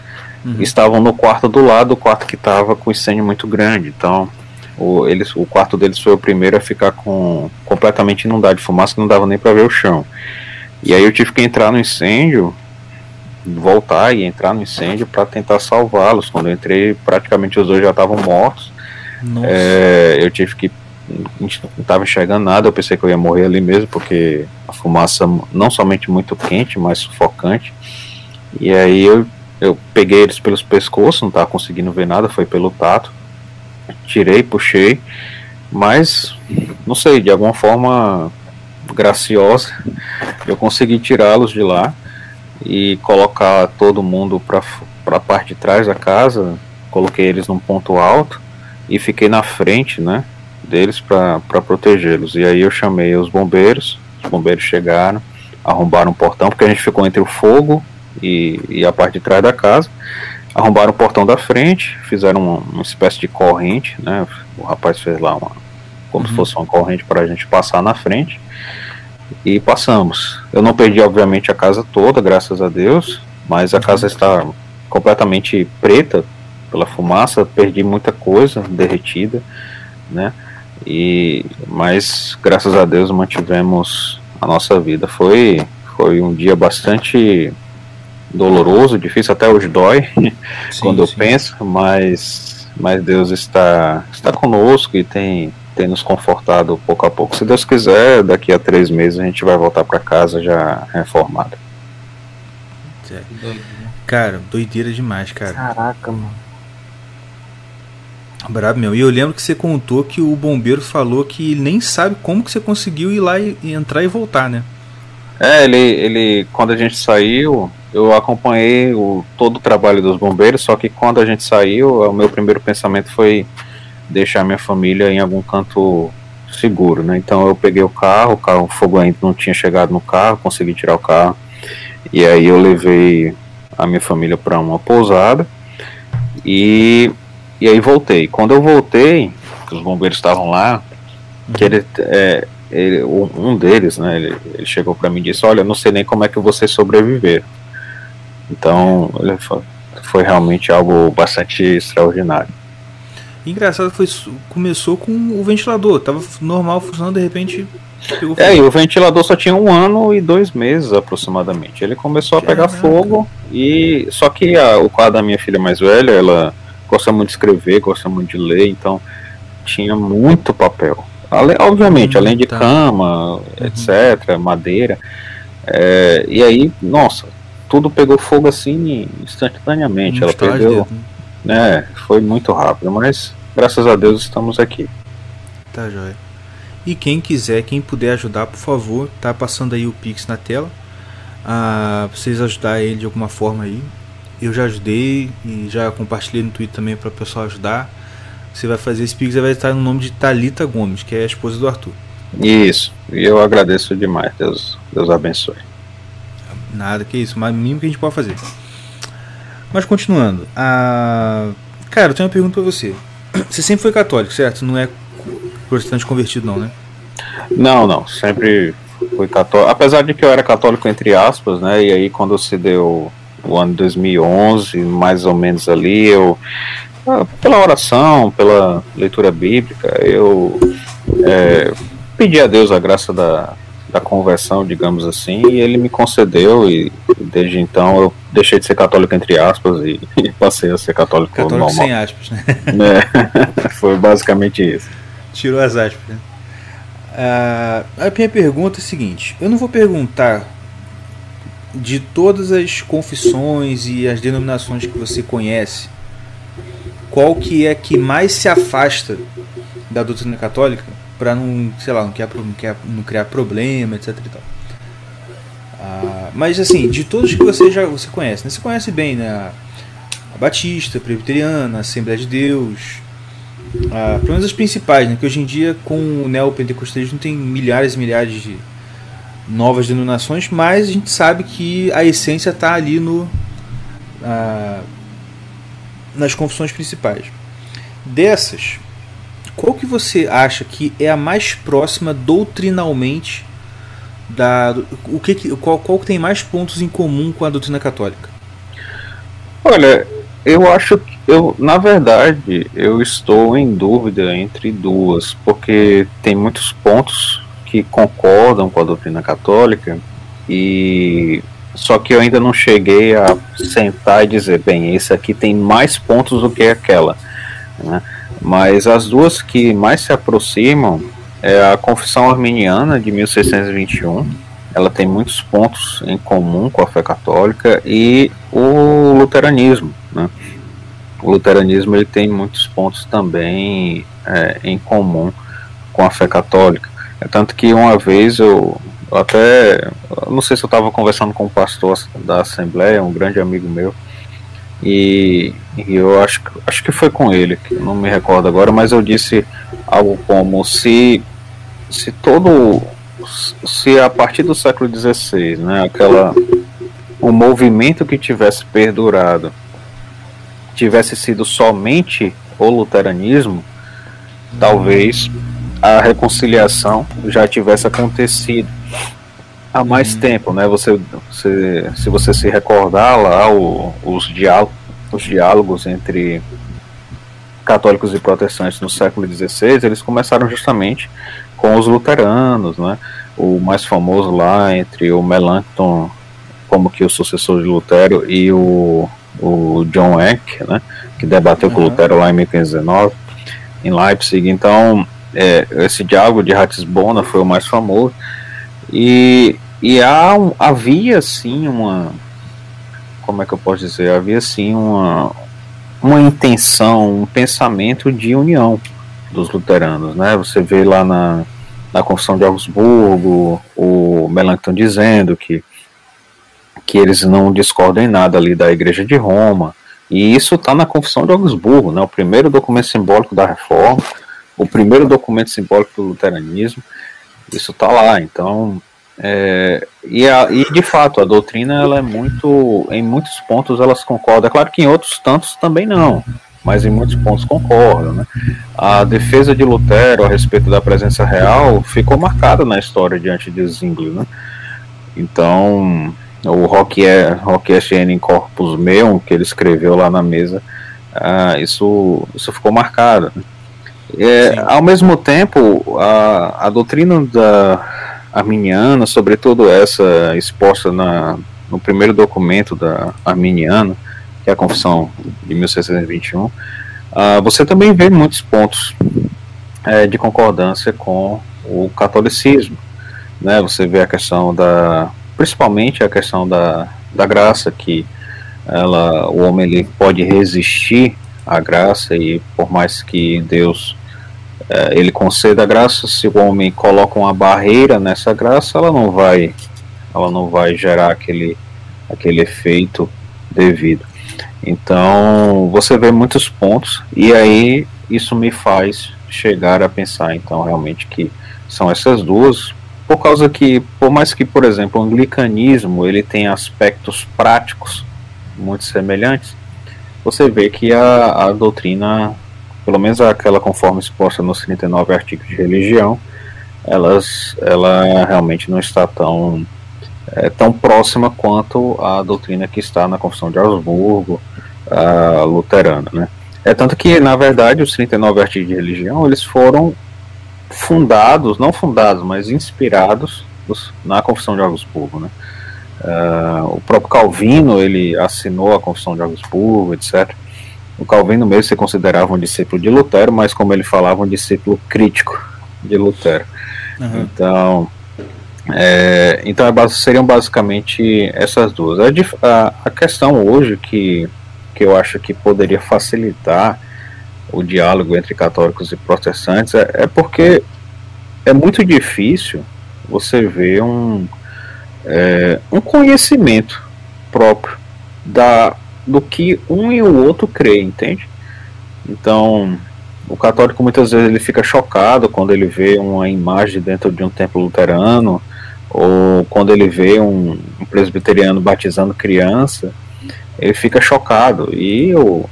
Speaker 4: Uhum.
Speaker 5: Estavam no quarto do lado, o quarto que estava com incêndio muito grande. Então, o, eles, o quarto deles foi o primeiro a ficar com completamente inundado de fumaça, que não dava nem para ver o chão. E aí eu tive que entrar no incêndio, voltar e entrar no incêndio para tentar salvá-los. Quando eu entrei, praticamente os dois já estavam mortos. É, eu tive que. Não estava enxergando nada, eu pensei que eu ia morrer ali mesmo, porque a fumaça não somente muito quente, mas sufocante. E aí eu, eu peguei eles pelos pescoços, não estava conseguindo ver nada, foi pelo tato. Tirei, puxei, mas não sei, de alguma forma graciosa, eu consegui tirá-los de lá e colocar todo mundo para a parte de trás da casa. Coloquei eles num ponto alto e fiquei na frente, né, deles para protegê-los. E aí eu chamei os bombeiros, os bombeiros chegaram, arrombaram o portão, porque a gente ficou entre o fogo e, e a parte de trás da casa. Arrombaram o portão da frente, fizeram uma, uma espécie de corrente, né? O rapaz fez lá uma, como se fosse uma corrente para a gente passar na frente. E passamos. Eu não perdi, obviamente, a casa toda, graças a Deus, mas a casa está completamente preta pela fumaça, perdi muita coisa derretida, né? E mas graças a Deus mantivemos a nossa vida. Foi foi um dia bastante doloroso, difícil até hoje dói
Speaker 4: Sim, (laughs)
Speaker 5: quando eu
Speaker 4: sim.
Speaker 5: penso, mas mas Deus está está conosco e tem tem nos confortado pouco a pouco. Se Deus quiser, daqui a três meses a gente vai voltar para casa já reformado.
Speaker 4: Cara, doideira demais, cara.
Speaker 6: Caraca, mano.
Speaker 4: Brabo mesmo. E eu lembro que você contou que o bombeiro falou que nem sabe como que você conseguiu ir lá e, e entrar e voltar, né?
Speaker 5: É, ele, ele, quando a gente saiu, eu acompanhei o, todo o trabalho dos bombeiros, só que quando a gente saiu, o meu primeiro pensamento foi deixar minha família em algum canto seguro, né? Então eu peguei o carro, o carro, o fogo ainda não tinha chegado no carro, consegui tirar o carro, e aí eu levei a minha família para uma pousada, e, e aí voltei. Quando eu voltei, os bombeiros estavam lá, que ele, é, ele, um deles, né, ele, ele chegou para mim e disse, olha, não sei nem como é que vocês sobreviveram. Então, foi, foi realmente algo bastante extraordinário.
Speaker 4: Engraçado foi começou com o ventilador, tava normal funcionando, de repente pegou
Speaker 5: É, e o ventilador só tinha um ano e dois meses aproximadamente. Ele começou a pegar
Speaker 4: Caraca.
Speaker 5: fogo, E só que a, o quadro da minha filha mais velha, ela gosta muito de escrever, gosta muito de ler, então tinha muito papel. Ale, obviamente,
Speaker 4: Hum,
Speaker 5: além de
Speaker 4: tá.
Speaker 5: cama, etc., madeira. É, e aí, nossa, tudo pegou fogo assim instantaneamente. Ela perdeu.
Speaker 4: né?
Speaker 5: É, foi muito rápido, mas graças a Deus estamos aqui.
Speaker 4: Tá joia. E quem quiser, quem puder ajudar, por favor, tá passando aí o Pix na tela. Ah, vocês ajudar ele de alguma forma aí. Eu já ajudei e já compartilhei no Twitter também para o pessoal ajudar. Você vai fazer esse Pix, vai estar no nome de Talita Gomes, que é a esposa do Arthur.
Speaker 5: Isso, e eu agradeço demais. Deus, Deus abençoe.
Speaker 4: Nada que isso, mas mínimo que a gente pode fazer. Mas continuando, a... cara, eu tenho uma pergunta pra você. Você sempre foi católico, certo? Não é protestante convertido, não, né?
Speaker 5: Não, não, sempre fui católico. Apesar de que eu era católico entre aspas, né? E aí quando se deu o ano 2011, mais ou menos ali, eu ah, pela oração, pela leitura bíblica, eu é, pedi a Deus a graça da, da conversão, digamos assim, e Ele me concedeu e desde então eu deixei de ser católico entre aspas e, (laughs) e passei a ser católico,
Speaker 4: Católico
Speaker 5: normal.
Speaker 4: sem aspas, né?
Speaker 5: É, (laughs) foi basicamente isso.
Speaker 4: Tirou as aspas. Né? Ah, a minha pergunta é a seguinte: eu não vou perguntar de todas as confissões e as denominações que você conhece, qual que é que mais se afasta da doutrina católica para não, sei lá, não criar, não criar, não criar problema, etc. E tal. Ah, mas assim, de todos que você já você conhece, né? você conhece bem, né? A, Batista, a Presbiteriana, a Assembleia de Deus, ah, pelo menos as principais, né? Que hoje em dia com o neopentecostalismo tem milhares e milhares de novas denominações, mas a gente sabe que a essência está ali no nas confissões principais. Dessas, qual que você acha que é a mais próxima doutrinalmente da o que- qual, qual que tem mais pontos em comum com a doutrina católica?
Speaker 5: Olha, eu acho que eu, na verdade, eu estou em dúvida entre duas, porque tem muitos pontos que concordam com a doutrina católica e só que eu ainda não cheguei a sentar e dizer, bem, esse aqui tem mais pontos do que aquela, né? Mas as duas que mais se aproximam é a Confissão Arminiana de 1621. Ela tem muitos pontos em comum com a fé católica e o luteranismo, né? O luteranismo ele tem muitos pontos também é, em comum com a fé católica. É tanto que uma vez eu, até, eu não sei se eu estava conversando com um pastor da Assembleia, um grande amigo meu, e, e eu acho, que- acho que foi com ele, que não me recordo agora, mas eu disse algo como se, se todo, se a partir do século XVI, né, aquela, o movimento que tivesse perdurado tivesse sido somente o luteranismo, talvez a reconciliação já tivesse acontecido há mais tempo, né? Você, você, se você se recordar lá o, os, diálogos, os diálogos entre católicos e protestantes no século XVI, eles começaram justamente com os luteranos, né? O mais famoso lá entre o Melanchthon como que o sucessor de Lutero e o, o John Eck, né? Que debateu com
Speaker 4: Uhum.
Speaker 5: Lutero lá em 1519 em Leipzig. Então, é, esse diálogo de Ratisbona foi o mais famoso. E, e há havia sim uma. Como é que eu posso dizer? Havia sim uma, uma intenção, um pensamento de união dos luteranos. Né? Você vê lá na, na Confissão de Augsburgo o Melanchthon dizendo que, que eles não discordam em nada ali da Igreja de Roma. E isso está na Confissão de Augsburgo, né? o primeiro documento simbólico da Reforma, o primeiro documento simbólico do luteranismo. Isso está lá. Então, é, e, a- e de fato, a doutrina ela é muito, em muitos pontos elas concordam. É claro que em outros tantos também não, mas em muitos pontos concordam. Né? A defesa de Lutero a respeito da presença real ficou marcada na história diante de Zwingli. Né? Então, o Rock SN in Corpus Meum, que ele escreveu lá na mesa, ah, isso, isso ficou marcado. né? É, ao mesmo tempo, a, a doutrina da arminiana, sobretudo essa exposta na, no primeiro documento da Arminiana, que é a Confissão de 1621, uh, você também vê muitos pontos é, de concordância com o catolicismo. Né? Você vê a questão da, principalmente a questão da, da graça, que ela, o homem ele pode resistir à graça e por mais que Deus ele conceda a graça, se o homem coloca uma barreira nessa graça, ela não vai, ela não vai gerar aquele, aquele efeito devido. Então você vê muitos pontos e aí isso me faz chegar a pensar então realmente que são essas duas por causa que por mais que por exemplo o anglicanismo ele tem aspectos práticos muito semelhantes você vê que a, a doutrina pelo menos aquela conforme exposta nos 39 artigos de religião elas ela realmente não está tão é, tão próxima quanto a doutrina que está na Confissão de Augsburgo a luterana, né? É tanto que, na verdade, os 39 artigos de religião, eles foram fundados, não fundados, mas inspirados na Confissão de Augsburgo, né? Uh, o próprio Calvino, ele assinou a Confissão de Augsburgo, etc. O Calvino mesmo se considerava um discípulo de Lutero, mas como ele falava, um discípulo crítico de Lutero. Uhum. Então, é, então é, seriam basicamente essas duas. A, a, a questão hoje que que eu acho que poderia facilitar o diálogo entre católicos e protestantes é, é porque é muito difícil você ver um, é, um conhecimento próprio da, do que um e o outro crê, entende? Então, o católico muitas vezes ele fica chocado quando ele vê uma imagem dentro de um templo luterano ou quando ele vê um, um presbiteriano batizando criança ele fica chocado. E o,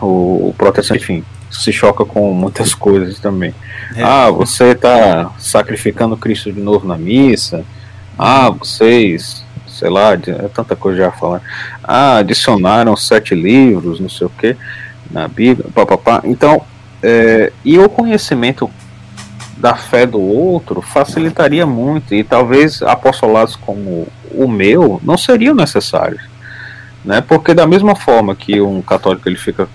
Speaker 5: o, o protestante, enfim, se choca com muitas (laughs) coisas também. É. Ah, você está sacrificando Cristo de novo na missa. Ah, vocês, sei lá, é tanta coisa já falar. Ah, adicionaram sete livros, não sei o que, na Bíblia, papapá. Então, é, e o conhecimento da fé do outro facilitaria muito e talvez apostolados como o meu não seriam necessários né? Porque da mesma forma que um católico ele fica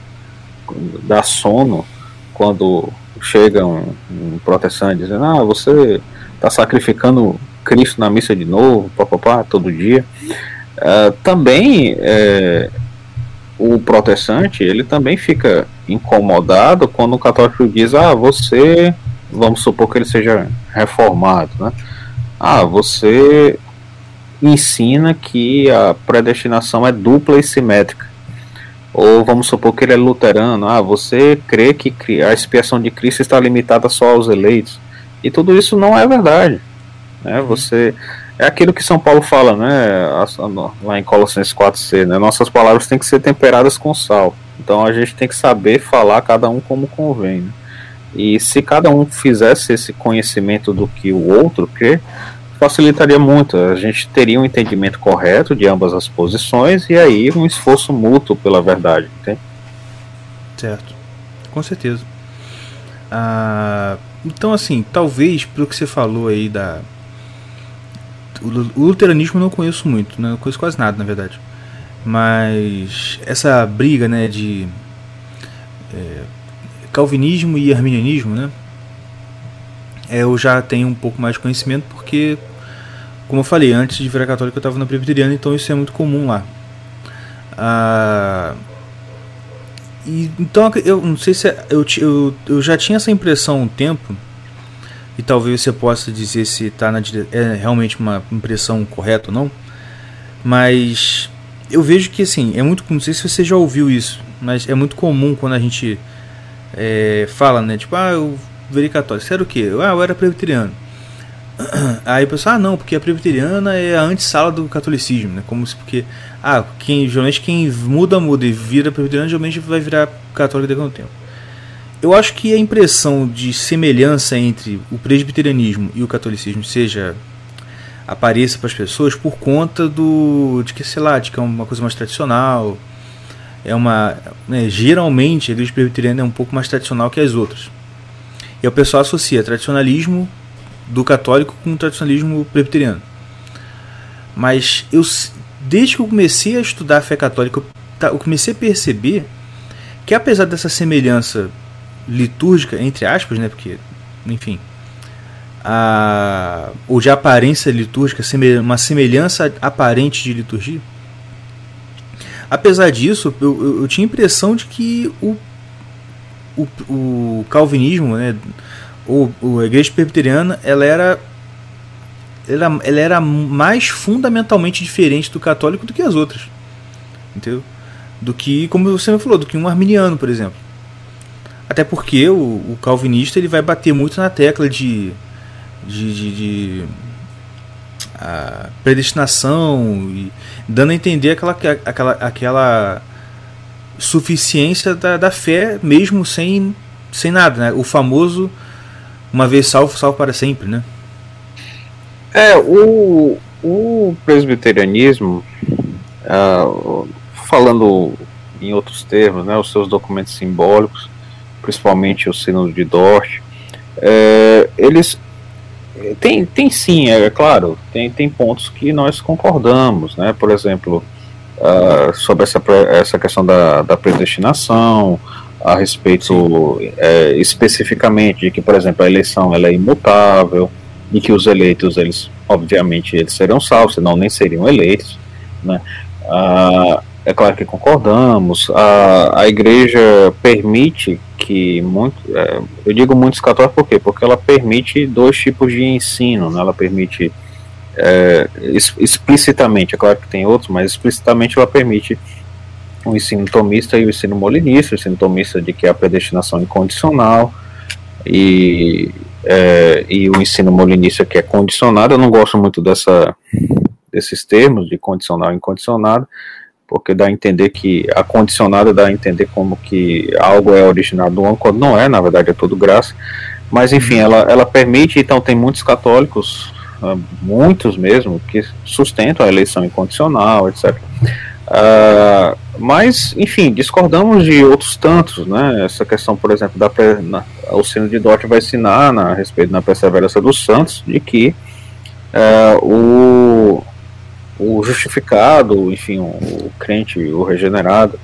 Speaker 5: dá sono quando chega um, um protestante dizendo ah você está sacrificando Cristo na missa de novo, papapá, todo dia. Uh, também é, o protestante ele também fica incomodado quando o católico diz ah você vamos supor que ele seja reformado, né? Ah, você ensina que a predestinação é dupla e simétrica. Ou vamos supor que ele é luterano, ah, você crê que a expiação de Cristo está limitada só aos eleitos. E tudo isso não é verdade. Né? Você é aquilo que São Paulo fala, né, lá em Colossenses 4c, né? Nossas palavras têm que ser temperadas com sal. Então a gente tem que saber falar cada um como convém. Né? E se cada um fizesse esse conhecimento do que o outro crê, facilitaria muito. A gente teria um entendimento correto de ambas as posições e aí um esforço mútuo pela verdade, entende?
Speaker 4: Certo, com certeza. Ah, então, assim, talvez pelo que você falou aí da. O luteranismo eu não conheço muito, né? não conheço quase nada, na verdade. Mas essa briga né, de é, calvinismo e arminianismo, né? É, eu já tenho um pouco mais de conhecimento porque, como eu falei, antes de virar católico eu estava na presbiteriana, então isso é muito comum lá. Ah, e, então eu não sei se é, eu, eu, eu já tinha essa impressão há um tempo, e talvez você possa dizer se tá na, é realmente uma impressão correta ou não, mas eu vejo que assim, é muito, não sei se você já ouviu isso, mas é muito comum quando a gente é, fala, né, tipo, ah, eu virei católico. Era o quê? Ah, eu era presbiteriano. (clears throat) Aí o pessoal, ah não, porque a presbiteriana é a antessala do catolicismo, né? Como se porque. Ah, quem, geralmente quem muda, muda e vira presbiteriano, geralmente vai virar católico daqui a um tempo. Eu acho que a impressão de semelhança entre o presbiterianismo e o catolicismo seja apareça para as pessoas por conta do de que sei lá de que é uma coisa mais tradicional é uma né, geralmente a igreja presbiteriana é um pouco mais tradicional que as outras e o pessoal associa tradicionalismo do católico com o tradicionalismo presbiteriano. Mas eu desde que eu comecei a estudar a fé católica, eu, comecei a perceber que apesar dessa semelhança litúrgica, entre aspas, né? Porque, enfim, a, ou de aparência litúrgica, uma semelhança aparente de liturgia. Apesar disso, eu, eu, tinha a impressão de que o, o, o calvinismo, né, ou, ou a igreja presbiteriana, ela era, ela, ela era mais fundamentalmente diferente do católico do que as outras. Entendeu? Do que, como você me falou, do que um arminiano, por exemplo. Até porque o, o calvinista ele vai bater muito na tecla de de, de, de a predestinação e dando a entender aquela, aquela, aquela suficiência da, da fé mesmo sem, sem nada, né? O famoso uma vez salvo, salvo para sempre, né?
Speaker 5: É, o, o presbiterianismo, uh, falando em outros termos, né, os seus documentos simbólicos, principalmente o sino de Dort, é, eles tem, tem sim, é, é, claro, tem, tem pontos que nós concordamos, né? Por exemplo, uh, sobre essa, essa questão da, da predestinação, a respeito é, especificamente de que, por exemplo, a eleição ela é imutável e que os eleitos, eles, obviamente, eles serão salvos, senão nem seriam eleitos, né? Uh, é claro que concordamos. A, a igreja permite que muito, é, eu digo muitos católicos por quê? Porque ela permite dois tipos de ensino, né? ela permite é, explicitamente, é claro que tem outros, mas explicitamente ela permite o ensino tomista e o ensino molinista, o ensino tomista de que é a predestinação incondicional e, é, e o ensino molinista que é condicionado, eu não gosto muito dessa, desses termos de condicional e incondicionado, porque dá a entender que a condicionada dá a entender como que algo é originado do homem, quando não é, na verdade é tudo graça. Mas enfim, ela, ela permite, então tem muitos católicos, ah, muitos mesmo, que sustentam a eleição incondicional, etc. Uh, ah, mas, enfim, discordamos de outros tantos, né? Essa questão, por exemplo, da na, o sino de Dort vai ensinar na, a respeito da perseverança dos santos, de que uh, o, o justificado, enfim, o, crente, o regenerado,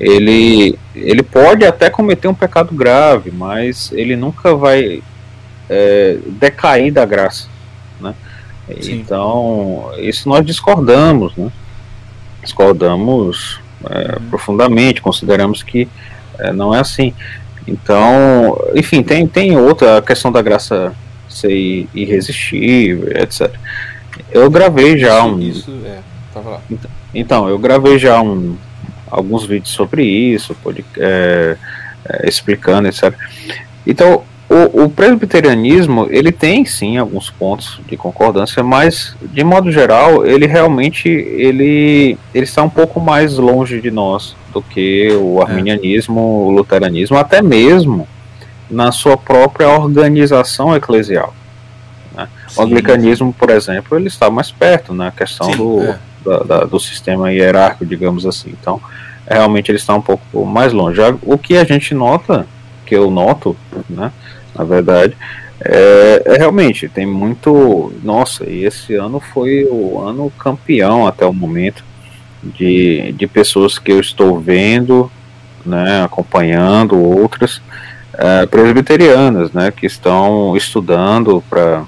Speaker 5: ele, ele pode até cometer um pecado grave, mas ele nunca vai é, decair da graça, né? Então, isso nós discordamos, né? Discordamos é, uhum. profundamente, consideramos que é, não é assim. Então, enfim, tem, tem outra, a questão da graça ser irresistível, etc. Eu gravei já um. Isso, é, lá. Então, então, eu gravei já um, alguns vídeos sobre isso, pode, é, é, explicando, etc. Então, o, o, presbiterianismo, ele tem sim alguns pontos de concordância, mas, de modo geral, ele realmente ele, ele está um pouco mais longe de nós do que o é. arminianismo, o luteranismo, até mesmo na sua própria organização eclesial. Né? O anglicanismo, por exemplo, ele está mais perto na questão Sim, do, é. da, da, do sistema hierárquico, digamos assim. Então, realmente ele está um pouco mais longe. O que a gente nota, que eu noto, né, na verdade, é, é, realmente tem muito. Nossa, e esse ano foi o ano campeão até o momento de, de pessoas que eu estou vendo, né, acompanhando outras é, presbiterianas, né, que estão estudando para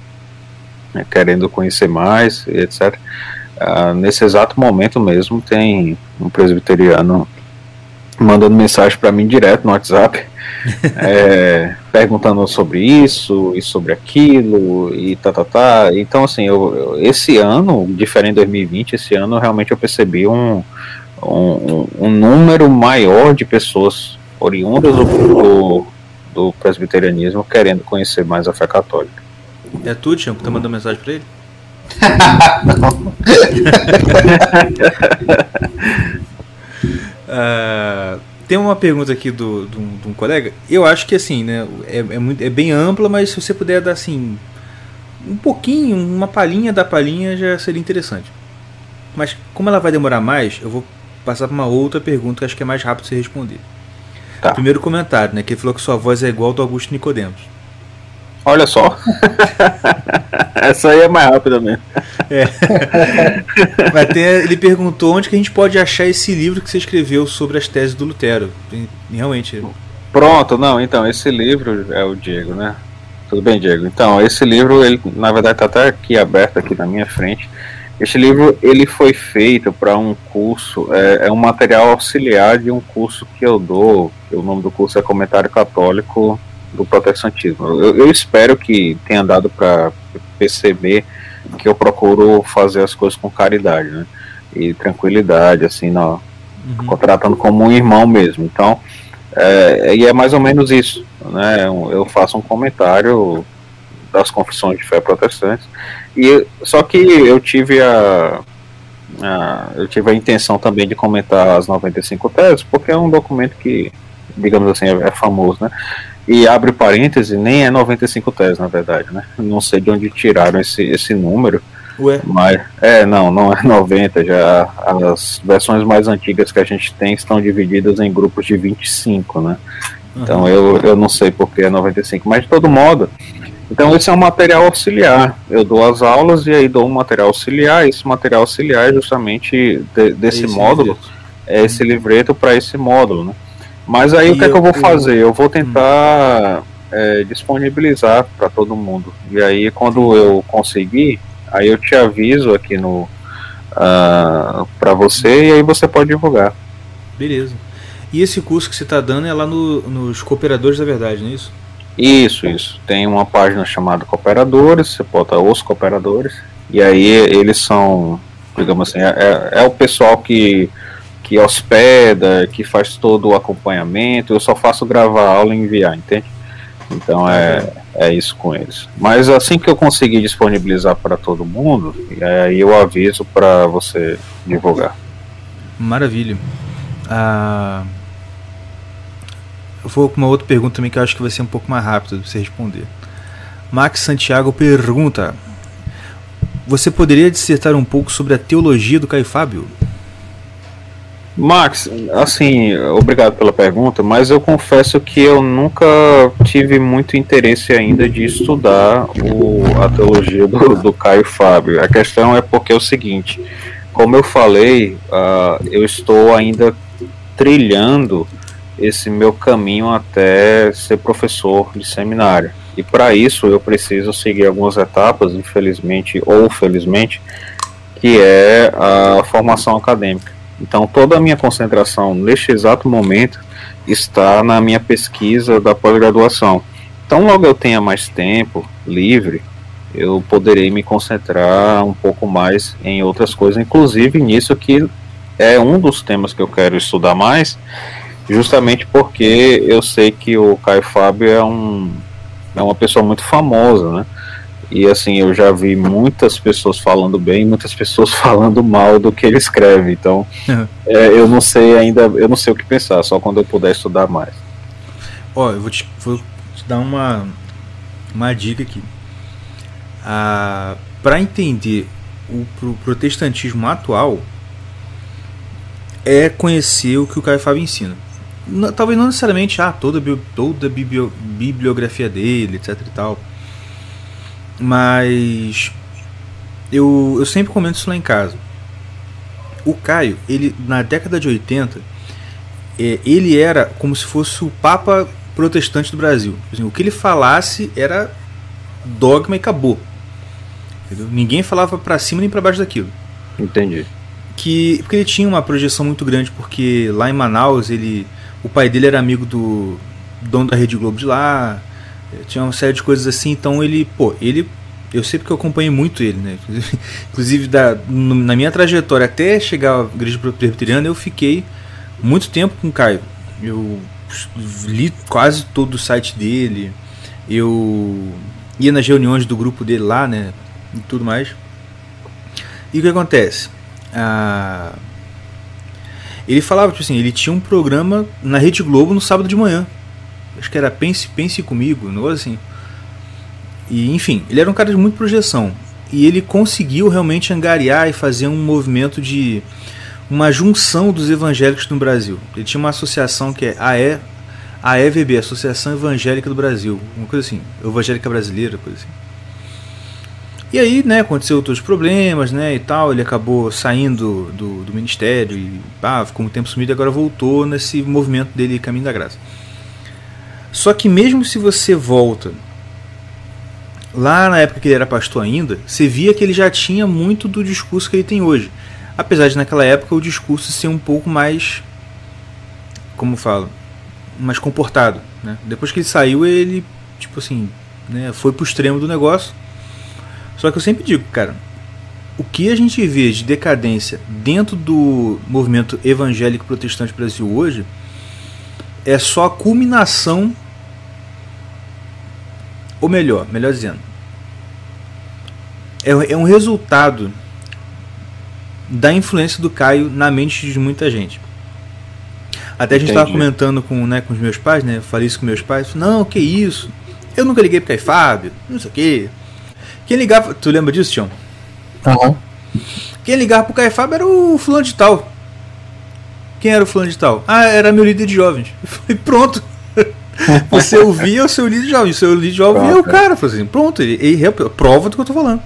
Speaker 5: né, querendo conhecer mais, etc. Uh, nesse exato momento mesmo tem um presbiteriano mandando mensagem para mim direto no WhatsApp, (laughs) é, perguntando sobre isso e sobre aquilo e tá, tá, tá. Então, assim, eu, eu, esse ano, diferente de 2020, esse ano realmente eu percebi um, um, um número maior de pessoas oriundas do, do, do presbiterianismo querendo conhecer mais a fé católica.
Speaker 4: É tu, Tião, que tá mandando mensagem pra ele? uh, (laughs) tem uma pergunta aqui do, do, de um colega. Eu acho que assim, né? É, é, muito, é bem ampla, mas se você puder dar assim. Um pouquinho, uma palhinha da palhinha já seria interessante. Mas como ela vai demorar mais, eu vou passar para uma outra pergunta que acho que é mais rápido de você responder. Tá. Primeiro comentário, né? Que ele falou que sua voz é igual ao do Augusto Nicodemos.
Speaker 5: Olha só. (laughs) Essa aí é mais rápida mesmo. É. (laughs)
Speaker 4: Tem, ele perguntou onde que a gente pode achar esse livro que você escreveu sobre as teses do Lutero. Realmente.
Speaker 5: Pronto, não, então, esse livro é o Diego, né? Tudo bem, Diego? Então, esse livro, ele na verdade está até aqui aberto aqui na minha frente. Este livro ele foi feito para um curso, é, é, um material auxiliar de um curso que eu dou. O nome do curso é Comentário Católico do Protestantismo. Eu, eu espero que tenha dado para perceber que eu procuro fazer as coisas com caridade, né? E tranquilidade, assim, não, uhum. tratando como um irmão mesmo. Então, é, e é mais ou menos isso, né? Eu faço um comentário das confissões de fé protestantes. E só que eu tive a, a, eu tive a intenção também de comentar as 95 teses, porque é um documento que, digamos assim, é, é famoso, né? E abre parêntese, nem é 95 teses, na verdade, né? Não sei de onde tiraram esse, esse número. Ué? Mas, é, não, não é (laughs) 90, já as versões mais antigas que a gente tem estão divididas em grupos de 25, né? Então eu, eu não sei porque é 95, mas de todo modo, então esse é um material auxiliar. Eu dou as aulas e aí dou um material auxiliar. Esse material auxiliar é justamente de, desse esse módulo, livreto. é esse livreto para esse módulo, né? Mas aí e o que eu, é que eu vou fazer? Eu vou tentar é, disponibilizar para todo mundo. E aí quando eu conseguir, aí eu te aviso aqui no uh, ah, para você e aí você pode divulgar.
Speaker 4: Beleza. E esse curso que você está dando é lá no, nos Cooperadores da Verdade, não é isso?
Speaker 5: Isso, isso. Tem uma página chamada Cooperadores, você bota os cooperadores, e aí eles são, digamos assim, é, é o pessoal que, que hospeda, que faz todo o acompanhamento, eu só faço gravar a aula e enviar, entende? Então é, é isso com eles. Mas assim que eu conseguir disponibilizar para todo mundo, aí eu aviso para você divulgar.
Speaker 4: Maravilha. Ah. Eu vou com uma outra pergunta também que eu acho que vai ser um pouco mais rápido de você responder. Max Santiago pergunta: Você poderia dissertar um pouco sobre a teologia do Caio Fábio?
Speaker 5: Max, assim, obrigado pela pergunta, mas eu confesso que eu nunca tive muito interesse ainda de estudar o, a teologia do, do Caio Fábio. A questão é porque é o seguinte, como eu falei, uh, eu estou ainda trilhando esse meu caminho até ser professor de seminário. E para isso eu preciso seguir algumas etapas, infelizmente ou felizmente, que é a formação acadêmica. Então toda a minha concentração neste exato momento está na minha pesquisa da pós-graduação. Então logo eu tenha mais tempo livre, eu poderei me concentrar um pouco mais em outras coisas, inclusive nisso que é um dos temas que eu quero estudar mais, justamente porque eu sei que o Caio Fábio é um é uma pessoa muito famosa, né? E assim, eu já vi muitas pessoas falando bem, muitas pessoas (laughs) falando mal do que ele escreve. Então, uhum. é, eu não sei ainda, eu não sei o que pensar, só quando eu puder estudar mais.
Speaker 4: Ó, eu vou te, vou te dar uma, uma dica aqui. Ah, Para entender o pro protestantismo atual, é conhecer o que o Caio Fábio ensina talvez não necessariamente ah, toda, toda a biblio, bibliografia dele, etc e tal. Mas eu, eu sempre comento isso lá em casa. O Caio, ele na década de 80, é, ele era como se fosse o Papa protestante do Brasil. Assim, o que ele falasse era dogma e acabou. Entendeu? Ninguém falava para cima nem para baixo daquilo.
Speaker 5: Entendi.
Speaker 4: Que, porque ele tinha uma projeção muito grande, porque lá em Manaus ele o pai dele era amigo do dono da Rede Globo de lá, tinha uma série de coisas assim, então ele, pô, ele eu sei porque eu acompanhei muito ele, né? (laughs) Inclusive da, na minha trajetória até chegar à igreja presbiteriana, eu fiquei muito tempo com o Caio. Eu li quase todo o site dele. Eu ia nas reuniões do grupo dele lá, né? E tudo mais. E o que acontece? Ah, ele falava, tipo assim, ele tinha um programa na Rede Globo no sábado de manhã. Acho que era Pense, Pense Comigo, um negócio assim. E, enfim, ele era um cara de muita projeção. E ele conseguiu realmente angariar e fazer um movimento de uma junção dos evangélicos no Brasil. Ele tinha uma associação que é AE, AEVB, Associação Evangélica do Brasil, uma coisa assim, Evangélica Brasileira, coisa assim. E aí, né, aconteceu outros problemas, né, e tal, ele acabou saindo do, do ministério e ah, ficou um tempo sumido e agora voltou nesse movimento dele Caminho da Graça. Só que mesmo se você volta lá na época que ele era pastor ainda, você via que ele já tinha muito do discurso que ele tem hoje. Apesar de naquela época o discurso ser um pouco mais como falo, mais comportado, né? Depois que ele saiu, ele tipo assim, né, foi pro extremo do negócio só que eu sempre digo, cara, o que a gente vê de decadência dentro do movimento evangélico protestante Brasil hoje é só a culminação, ou melhor, melhor dizendo, é, é um resultado da influência do Caio na mente de muita gente. Até a gente estava comentando com, né, com os meus pais, né? Eu falei isso com meus pais. Não, que isso? Eu nunca liguei para Caio Fábio, não sei o quê. Quem ligava. Tu lembra disso, Tião?
Speaker 6: Uhum.
Speaker 4: Quem ligava pro Caio Fábio era o fulano de tal. Quem era o fulano de tal? Ah, era meu líder de jovens. E pronto. (laughs) Você ouvia o seu líder de jovens. O seu líder de jovens é o cara. Falei assim, pronto, ele, ele, prova do que eu tô falando.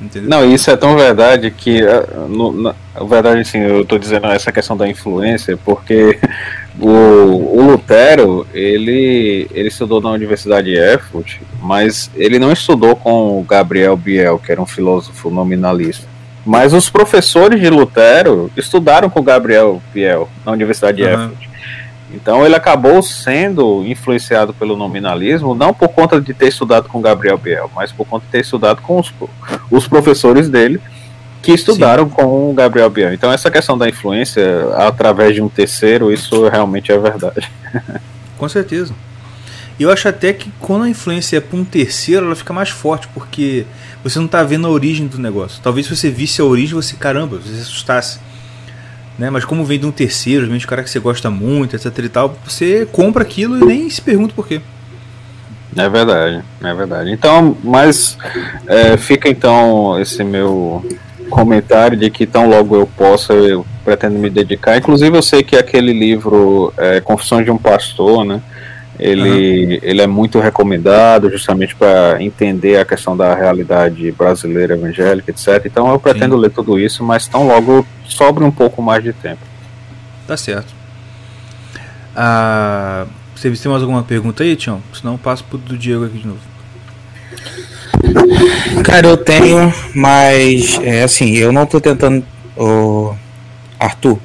Speaker 5: Entendeu? Não, isso é tão verdade que, eh, no, na verdade, assim, eu estou dizendo essa questão da influência, porque (laughs) o, o, Lutero, ele, ele estudou na Universidade de Erfurt, mas ele não estudou com o Gabriel Biel, que era um filósofo nominalista. Mas os professores de Lutero estudaram com o Gabriel Biel na Universidade de uhum. Erfurt. Então ele acabou sendo influenciado pelo nominalismo, não por conta de ter estudado com Gabriel Biel, mas por conta de ter estudado com os, os professores dele, que estudaram Sim. com o Gabriel Biel. Então essa questão da influência através de um terceiro, isso realmente é verdade. (laughs)
Speaker 4: Com certeza. E eu acho até que quando a influência é para um terceiro, ela fica mais forte, porque você não está vendo a origem do negócio. Talvez se você visse a origem, você, caramba, você se assustasse. Né? Mas como vem de um terceiro, de um cara que você gosta muito, etc e tal, você compra aquilo e nem se pergunta por quê.
Speaker 5: É verdade, é verdade. Então, mas é, fica então esse meu comentário de que tão logo eu possa, eu pretendo me dedicar. Inclusive eu sei que aquele livro é, Confissões de um Pastor, né? Ele, uhum. ele é muito recomendado justamente para entender a questão da realidade brasileira evangélica, etc. Então eu pretendo Sim. ler tudo isso, mas tão logo sobre um pouco mais de tempo.
Speaker 4: Tá certo. Ah, você tem mais alguma pergunta aí, Tião? Senão eu passo pro do Diego aqui de novo.
Speaker 6: Cara, eu tenho, mas é assim, eu não tô tentando. Oh, Arthur,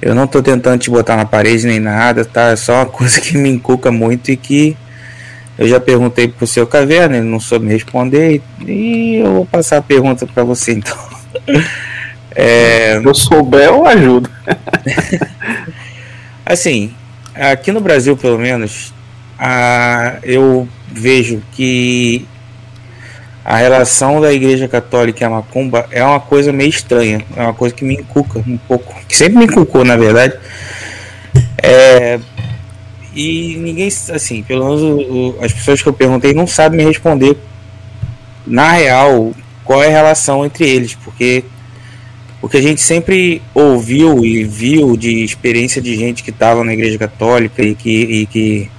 Speaker 6: eu não tô tentando te botar na parede nem nada, tá? É só uma (laughs) coisa que me encuca muito e que eu já perguntei pro seu caverna, ele não soube me responder e eu vou passar a pergunta para você então. (laughs)
Speaker 5: é... Se eu souber, eu ajudo. (laughs)
Speaker 6: assim, aqui no Brasil, pelo menos, a, eu vejo que a relação da Igreja Católica a Macumba é uma coisa meio estranha, é uma coisa que me inculca um pouco, que sempre me inculcou, na verdade. É, e ninguém, assim, pelo menos o, as pessoas que eu perguntei não sabem me responder, na real, qual é a relação entre eles, porque o que a gente sempre ouviu e viu de experiência de gente que estava na Igreja Católica e que, e que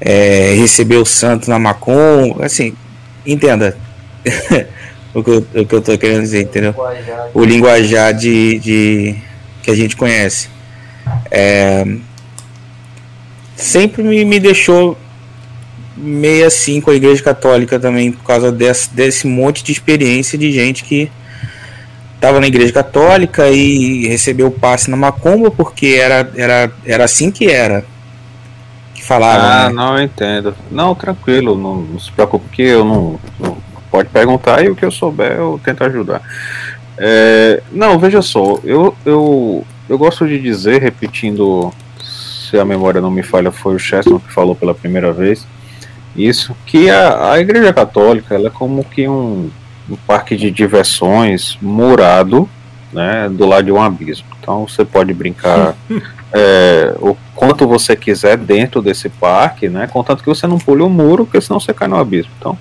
Speaker 6: é, recebeu o santo na Macumba, assim, entenda (laughs) o, que eu, o que eu tô querendo dizer, entendeu? O linguajar de, de que a gente conhece. É, sempre me, me deixou meio assim com a Igreja Católica também, por causa desse, desse monte de experiência de gente que estava na Igreja Católica e recebeu o passe na Macumba porque era, era, era assim que era que falaram.
Speaker 5: Ah, né? não, eu entendo. Não, tranquilo, não, não, se preocupe que eu não, não, Pode perguntar e o que eu souber eu tento ajudar. É, não, veja só, eu, eu, eu gosto de dizer, repetindo, se a memória não me falha, foi o Cheston que falou pela primeira vez, isso, que a, a Igreja Católica ela é como que um, um parque de diversões murado né, do lado de um abismo. Então você pode brincar (laughs) é, o quanto você quiser dentro desse parque, né? Contanto que você não pule o muro, porque senão você cai no abismo. Então,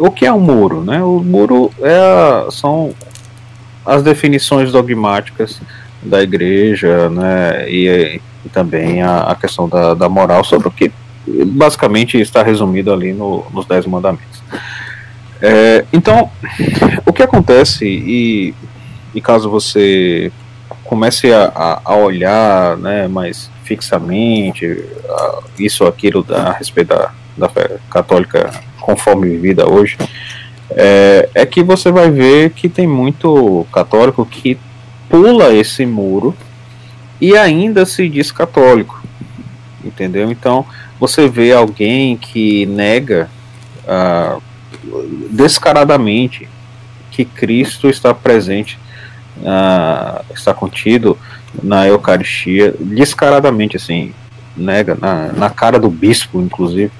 Speaker 5: o que é um muro? Né? O muro é a, são as definições dogmáticas da igreja, né? E, e também a, a questão da, da, moral sobre o que basicamente está resumido ali no, nos Dez Mandamentos. É, então, o que acontece, e, e caso você comece a, a olhar né, mais fixamente a, isso aquilo da, a respeito da, da fé católica conforme vivida hoje, é, é que você vai ver que tem muito católico que pula esse muro e ainda se diz católico, entendeu? Então você vê alguém que nega ah, descaradamente que Cristo está presente, ah, está contido na Eucaristia, descaradamente assim, nega na, na cara do bispo, inclusive,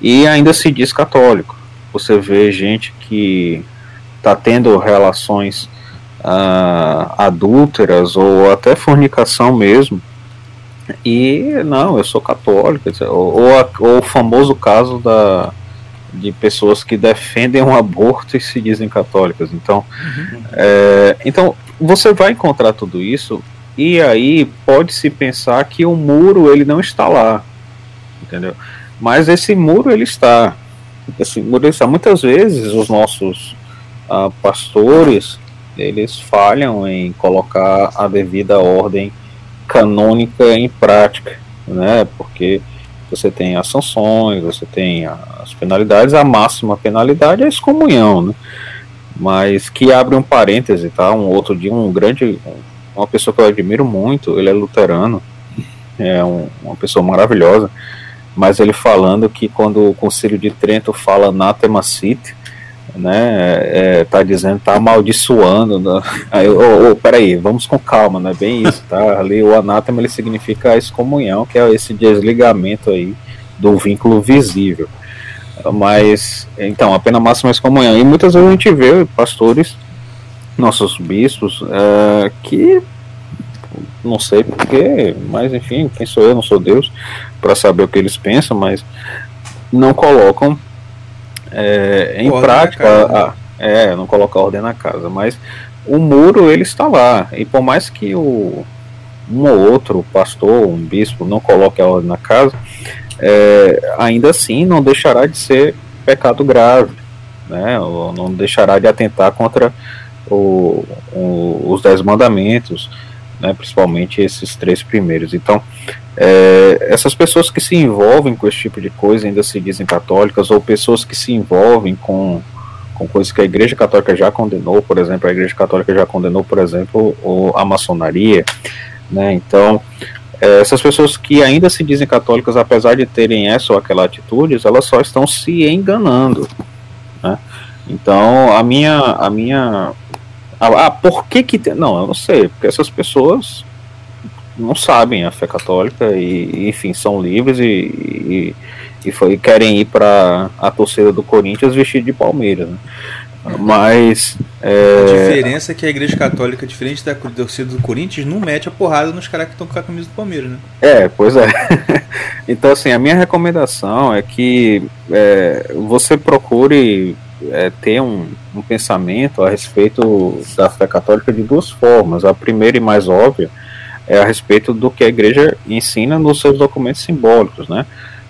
Speaker 5: e ainda se diz católico. Você vê gente que está tendo relações uh, adúlteras ou até fornicação mesmo. E não, eu sou católico, ou, ou, ou o famoso caso da, de pessoas que defendem o aborto e se dizem católicas. Então, uhum. é, então você vai encontrar tudo isso e aí pode-se pensar que o muro ele não está lá, entendeu? Mas esse muro ele está. Esse muro ele está. Muitas vezes os nossos uh, pastores eles falham em colocar a devida ordem canônica em prática, né? Porque você tem as sanções, você tem as penalidades, a máxima penalidade é a excomunhão, né? Mas que abre um parêntese, tá? Um outro dia, um grande, uma pessoa que eu admiro muito, ele é luterano, é um, uma pessoa maravilhosa, mas ele falando que quando o Conselho de Trento fala anatema city, né, é, tá dizendo, tá amaldiçoando, né? (laughs) aí, oh, oh, peraí, vamos com calma, não é bem isso, tá, ali o anátema ele significa a excomunhão, que é esse desligamento aí do vínculo visível, mas, então, a pena máxima é excomunhão, e muitas vezes a gente vê pastores, nossos bispos, é, que não sei porquê, mas enfim, quem sou eu, não sou Deus, para saber o que eles pensam, mas não colocam é, em ordem prática, a, é, não colocar ordem na casa, mas o muro ele está lá, e por mais que o, um ou outro pastor, um bispo, não coloque a ordem na casa, é, ainda assim não deixará de ser pecado grave, né, ou não deixará de atentar contra o, o, os dez mandamentos, né, principalmente esses três primeiros. Então, é, essas pessoas que se envolvem com esse tipo de coisa ainda se dizem católicas, ou pessoas que se envolvem com, com coisas que a Igreja Católica já condenou, por exemplo, a Igreja Católica já condenou, por exemplo, o, a maçonaria, né, então, é, essas pessoas que ainda se dizem católicas, apesar de terem essa ou aquela atitude, elas só estão se enganando, né, então, a minha, a minha ah, ah, por que que tem... Não, eu não sei, porque essas pessoas não sabem a fé católica e, enfim, são livres e, e, e foi, querem ir para a torcida do Corinthians vestido de Palmeiras, né? Mas. É...
Speaker 4: A diferença é que a Igreja Católica, diferente da torcida do Corinthians, não mete a porrada nos caras que estão com a camisa do Palmeiras, né?
Speaker 5: É, pois é. (laughs) então, assim, a minha recomendação é que é, você procure é, ter um, um, pensamento a respeito da fé católica de duas formas. A primeira e mais óbvia é a respeito do que a igreja ensina nos seus documentos simbólicos, né?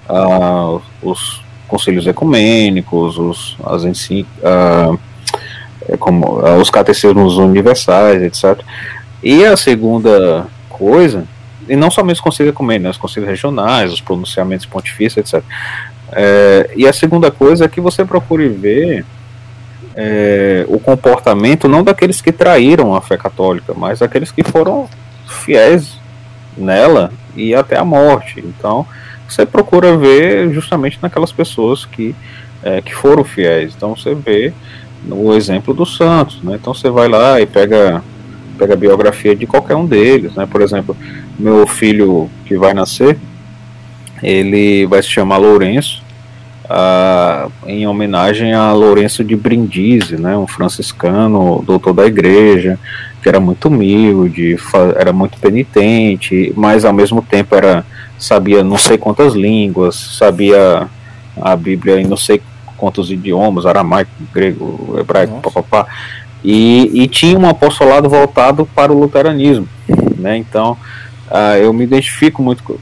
Speaker 5: Ah, os conselhos ecumênicos, os, as ensin, ah, é como, ah, os catecismos universais, etc. E a segunda coisa, e não somente os conselhos ecumênicos, né, os conselhos regionais, os pronunciamentos pontifícios, etc. É, e a segunda coisa é que você procure ver é, o comportamento não daqueles que traíram a fé católica, mas daqueles que foram fiéis nela e até a morte. Então você procura ver justamente naquelas pessoas que, é, que foram fiéis. Então você vê no exemplo dos santos, né? Então você vai lá e pega pega a biografia de qualquer um deles, né? Por exemplo, meu filho que vai nascer, ele vai se chamar Lourenço, uh, em homenagem a Lourenço de Brindisi, né, um franciscano, doutor da igreja, que era muito humilde, era muito penitente, mas ao mesmo tempo era sabia não sei quantas línguas, sabia a Bíblia em não sei quantos idiomas, aramaico, grego, hebraico, papapá, e, e tinha um apostolado voltado para o luteranismo, né? Então ah, eu me identifico muito com,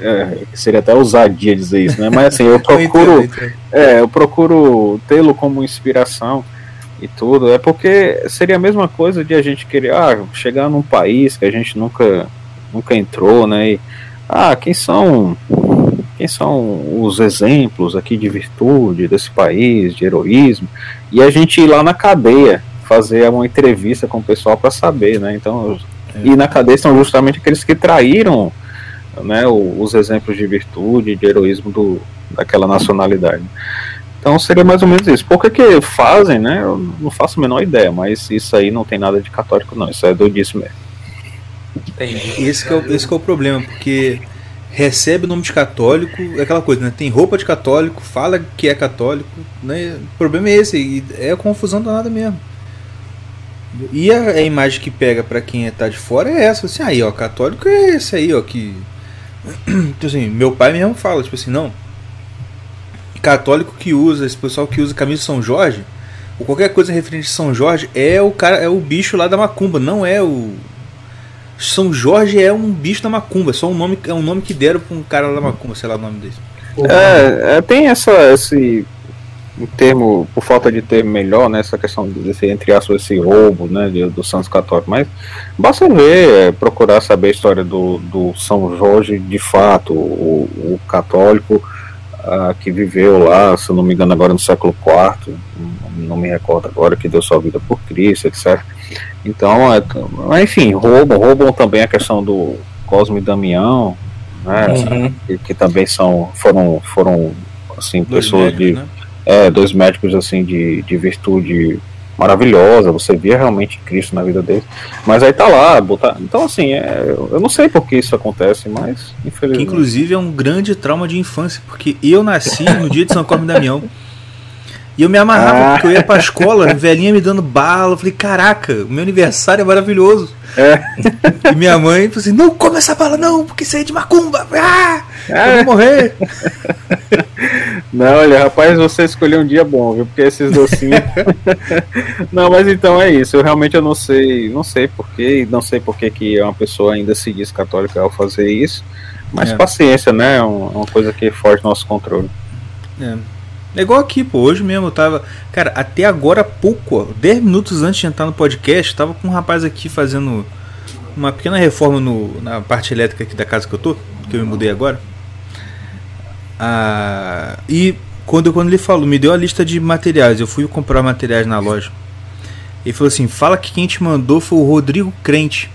Speaker 5: é, (laughs) seria até ousadia dizer isso, né? Mas assim, eu (laughs) procuro, é, eu procuro tê-lo como inspiração e tudo. É porque seria a mesma coisa de a gente querer ah, chegar num país que a gente nunca nunca entrou, né? E, ah, quem são quem são os exemplos aqui de virtude desse país, de heroísmo, e a gente ir lá na cadeia fazer uma entrevista com o pessoal para saber, né? Então. E na cadeia são justamente aqueles que traíram, né, os exemplos de virtude, de heroísmo do, daquela nacionalidade. Então seria mais ou menos isso. Por que, que fazem, né? Eu não faço a menor ideia, mas isso aí não tem nada de católico, não. Isso é doidice mesmo.
Speaker 4: Esse, é esse é o problema, porque recebe o nome de católico, é aquela coisa, né? Tem roupa de católico, fala que é católico, né? O problema é esse, é a confusão danada mesmo. E a, a imagem que pega para quem está de fora é essa, assim, aí ó, católico é esse aí, ó, que então, (clears throat) assim, meu pai mesmo fala, tipo assim, não. Católico que usa, esse pessoal que usa camisa de São Jorge, ou qualquer coisa referente a São Jorge, é o cara, é o bicho lá da macumba, não é o são Jorge é um bicho da macumba, é só um nome, é um nome que deram para um cara lá da macumba, sei lá o nome desse.
Speaker 5: É, é, tem essa, esse um termo, por falta de termo melhor, né, essa questão desse, entre aspas, esse roubo, né, do Santos Católico, mas basta ver, é, procurar saber a história do, do São Jorge de fato, o, o católico ah, que viveu lá, se não me engano agora no século IV, não me recordo agora, que deu sua vida por Cristo, etc. Então, é, enfim, roubam, roubam também a questão do Cosme e Damião, né, uhum. que, que, também são, foram, foram assim, dois pessoas médicos, de. Né? É, dois médicos assim de, de virtude maravilhosa, você via realmente Cristo na vida deles. Mas aí tá lá, botar. Então, assim, é, eu não sei por que isso acontece, mas infelizmente.
Speaker 4: Que, inclusive é um grande trauma de infância, porque eu nasci no dia de São Cosme e Damião. E eu me amarrava, ah. porque eu ia pra escola, velhinha me dando bala. Eu falei, caraca, o meu aniversário é maravilhoso. É. E minha mãe falou assim: não come essa bala, não, porque isso aí é de macumba. Ah, eu vou morrer. (laughs)
Speaker 5: Não, olha, rapaz, você escolheu um dia bom, viu? Porque esses docinhos. (laughs) não, mas então é isso. Eu realmente eu não sei, não sei porquê, não sei porquê que uma pessoa ainda se diz católica ao fazer isso. Mas é. paciência, né? É uma coisa que foge do nosso controle.
Speaker 4: É. É igual aqui, pô. Hoje mesmo eu tava. Cara, até agora há pouco, 10 minutos antes de entrar no podcast, tava com um rapaz aqui fazendo uma pequena reforma no, na parte elétrica aqui da casa que eu tô, que eu me mudei agora. Ah, e quando, quando ele falou, me deu a lista de materiais, eu fui comprar materiais na loja. Ele falou assim: fala que quem te mandou foi o Rodrigo Crente.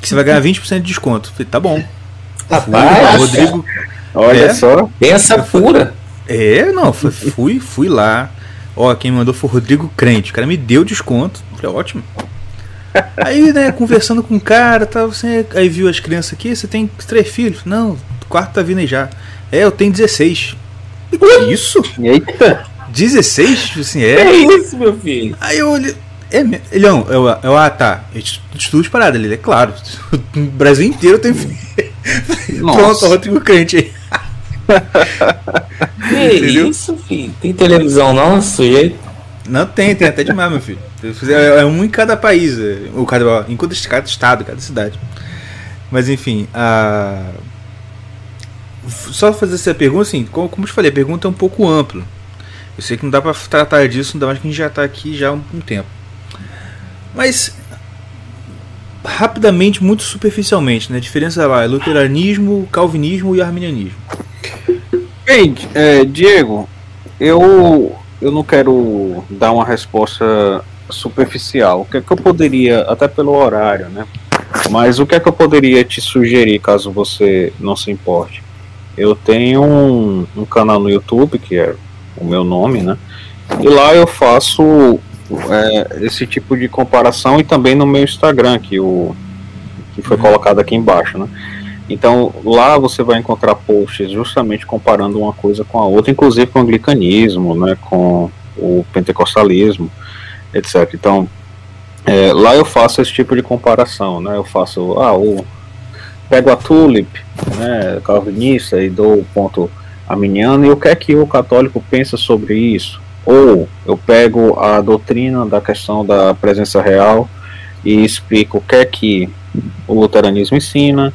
Speaker 4: Que você vai ganhar 20% de desconto. Eu falei, tá bom.
Speaker 6: Rapaz, Rodrigo. Olha é, só. Pensa pura.
Speaker 4: É, não, fui, fui lá. Ó, quem mandou foi o Rodrigo Crente. O cara me deu desconto. Falei, ótimo. Aí, né, conversando com o cara, tá, você, aí viu as crianças aqui, você tem três filhos? Não, quarto tá vindo aí já. É, eu tenho 16. E que isso?
Speaker 6: Eita!
Speaker 4: 16? Tipo assim, é. (laughs)
Speaker 6: É isso, meu filho.
Speaker 4: Aí eu olhei. É, ele não, eu, eu, ah, tá. Estudo de parada ali, é claro. (laughs) O Brasil inteiro tem. (laughs) Pronto, Rodrigo Crente aí.
Speaker 6: que isso, filho? Tem televisão não, sujeito?
Speaker 4: Não tem, tem até demais, meu filho. É, é um em cada país, é, ou cada, em cada estado, cada cidade. Mas enfim, a... só fazer essa pergunta, assim, como, como eu te falei, a pergunta é um pouco ampla. Eu sei que não dá para tratar disso, ainda mais que a gente já está aqui já há um, um tempo. Mas rapidamente, muito superficialmente, né? A diferença lá é luteranismo, calvinismo e arminianismo.
Speaker 5: Bem, é, Diego, eu, eu não quero dar uma resposta superficial. O que é que eu poderia, até pelo horário, né? Mas o que é que eu poderia te sugerir caso você não se importe? Eu tenho um, um canal no YouTube, que é o meu nome, né? E lá eu faço é, esse tipo de comparação e também no meu Instagram, que, o, que foi uhum. colocado aqui embaixo, né? Então lá você vai encontrar posts justamente comparando uma coisa com a outra, inclusive com o anglicanismo, né, com o pentecostalismo, etc. Então é, lá eu faço esse tipo de comparação, né? Eu faço, ah, o pego a tulip, né, calvinista e dou o ponto arminiano e o que é que o católico pensa sobre isso? Ou eu pego a doutrina da questão da presença real e explico o que é que o luteranismo ensina,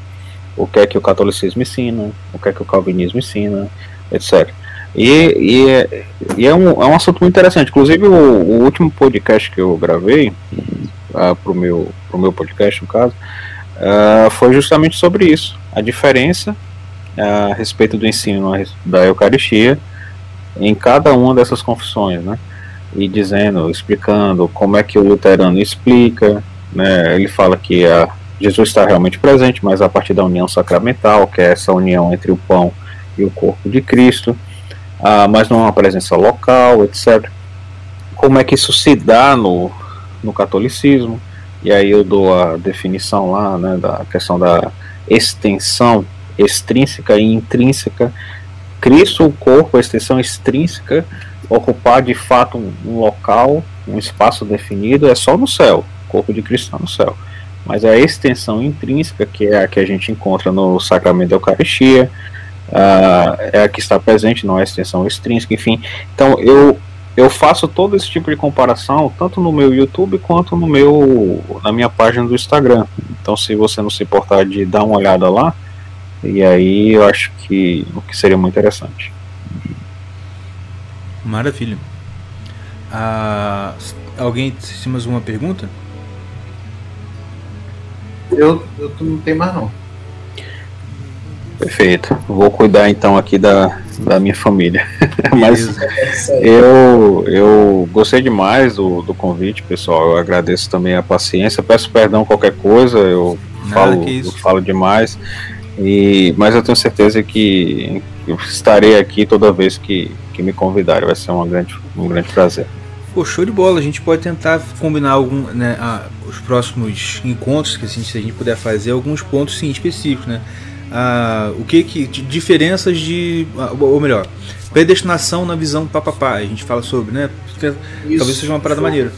Speaker 5: o que é que o catolicismo ensina, o que é que o calvinismo ensina, etc. E, e, é, e é, um, é um assunto muito interessante. Inclusive, o, o último podcast que eu gravei, uh, pro, meu, pro meu podcast, no caso, uh, foi justamente sobre isso. A diferença uh, a respeito do ensino da Eucaristia em cada uma dessas confissões, né? E dizendo, explicando como é que o luterano explica, né? Ele fala que a, Jesus está realmente presente, mas a partir da união sacramental, que é essa união entre o pão e o corpo de Cristo ah, mas não é uma presença local, etc. Como é que isso se dá no, no catolicismo? E aí eu dou a definição lá, né, da questão da extensão extrínseca e intrínseca. Cristo, o corpo, a extensão extrínseca, ocupar de fato um, local, um espaço definido, é só no céu. O corpo de Cristo está no céu. Mas a extensão intrínseca, que é a que a gente encontra no sacramento da Eucaristia, uh, é a que está presente, não é a extensão extrínseca, enfim. Então eu eu faço todo esse tipo de comparação tanto no meu YouTube quanto no meu na minha página do Instagram. Então se você não se importar de dar uma olhada lá, e aí eu acho que o que seria muito interessante.
Speaker 4: Maravilha. Ah, alguém tem mais uma pergunta?
Speaker 6: Eu, eu não tenho mais não.
Speaker 5: Perfeito. Vou cuidar então aqui da, da minha família. (laughs) Mas eu, eu gostei demais do, do convite, pessoal. Eu agradeço também a paciência. Peço perdão qualquer coisa, eu falo, eu falo demais. E, mas eu tenho certeza que eu estarei aqui toda vez que, que me convidarem. Vai ser uma grande, um grande prazer.
Speaker 4: Pô, show de bola. A gente pode tentar combinar algum, né, ah, os próximos encontros que assim, se a gente puder fazer alguns pontos sim específicos, né? Ah, o que que diferenças de ou melhor predestinação na visão do papapá a gente fala sobre né Isso. talvez seja uma parada maneira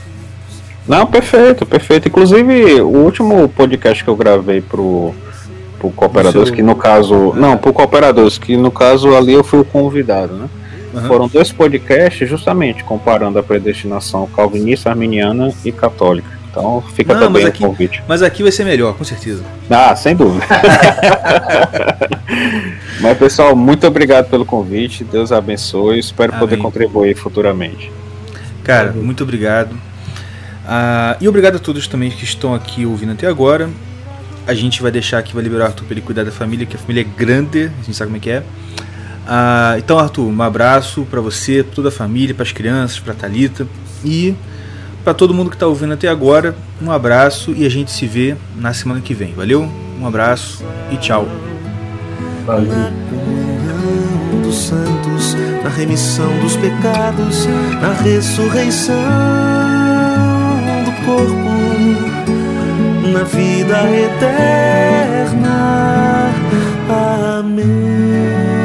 Speaker 5: não perfeito perfeito inclusive o último podcast que eu gravei pro pro cooperadores seu... que no caso ah, não pro cooperadores que no caso ali eu fui o convidado né Uhum. Foram dois podcasts justamente comparando a predestinação calvinista, arminiana e católica. Então fica Não, também o convite.
Speaker 4: Mas aqui vai ser melhor, com certeza.
Speaker 5: Ah, sem dúvida. (laughs) mas pessoal, muito obrigado pelo convite. Deus abençoe. Espero Amém. poder contribuir futuramente.
Speaker 4: Cara, muito obrigado. Ah, e obrigado a todos também que estão aqui ouvindo até agora. A gente vai deixar aqui, vai liberar o Arthur para ele cuidar da família, que a família é grande, a gente sabe como é que é. Ah, então, Arthur, um abraço para você, toda a família, para as crianças, para Talita e para todo mundo que está ouvindo até agora, um abraço e a gente se vê na semana que vem. Valeu? Um abraço e tchau.
Speaker 3: Valeu. Na dos santos, na remissão dos pecados, na ressurreição do corpo, na vida eterna. Amém.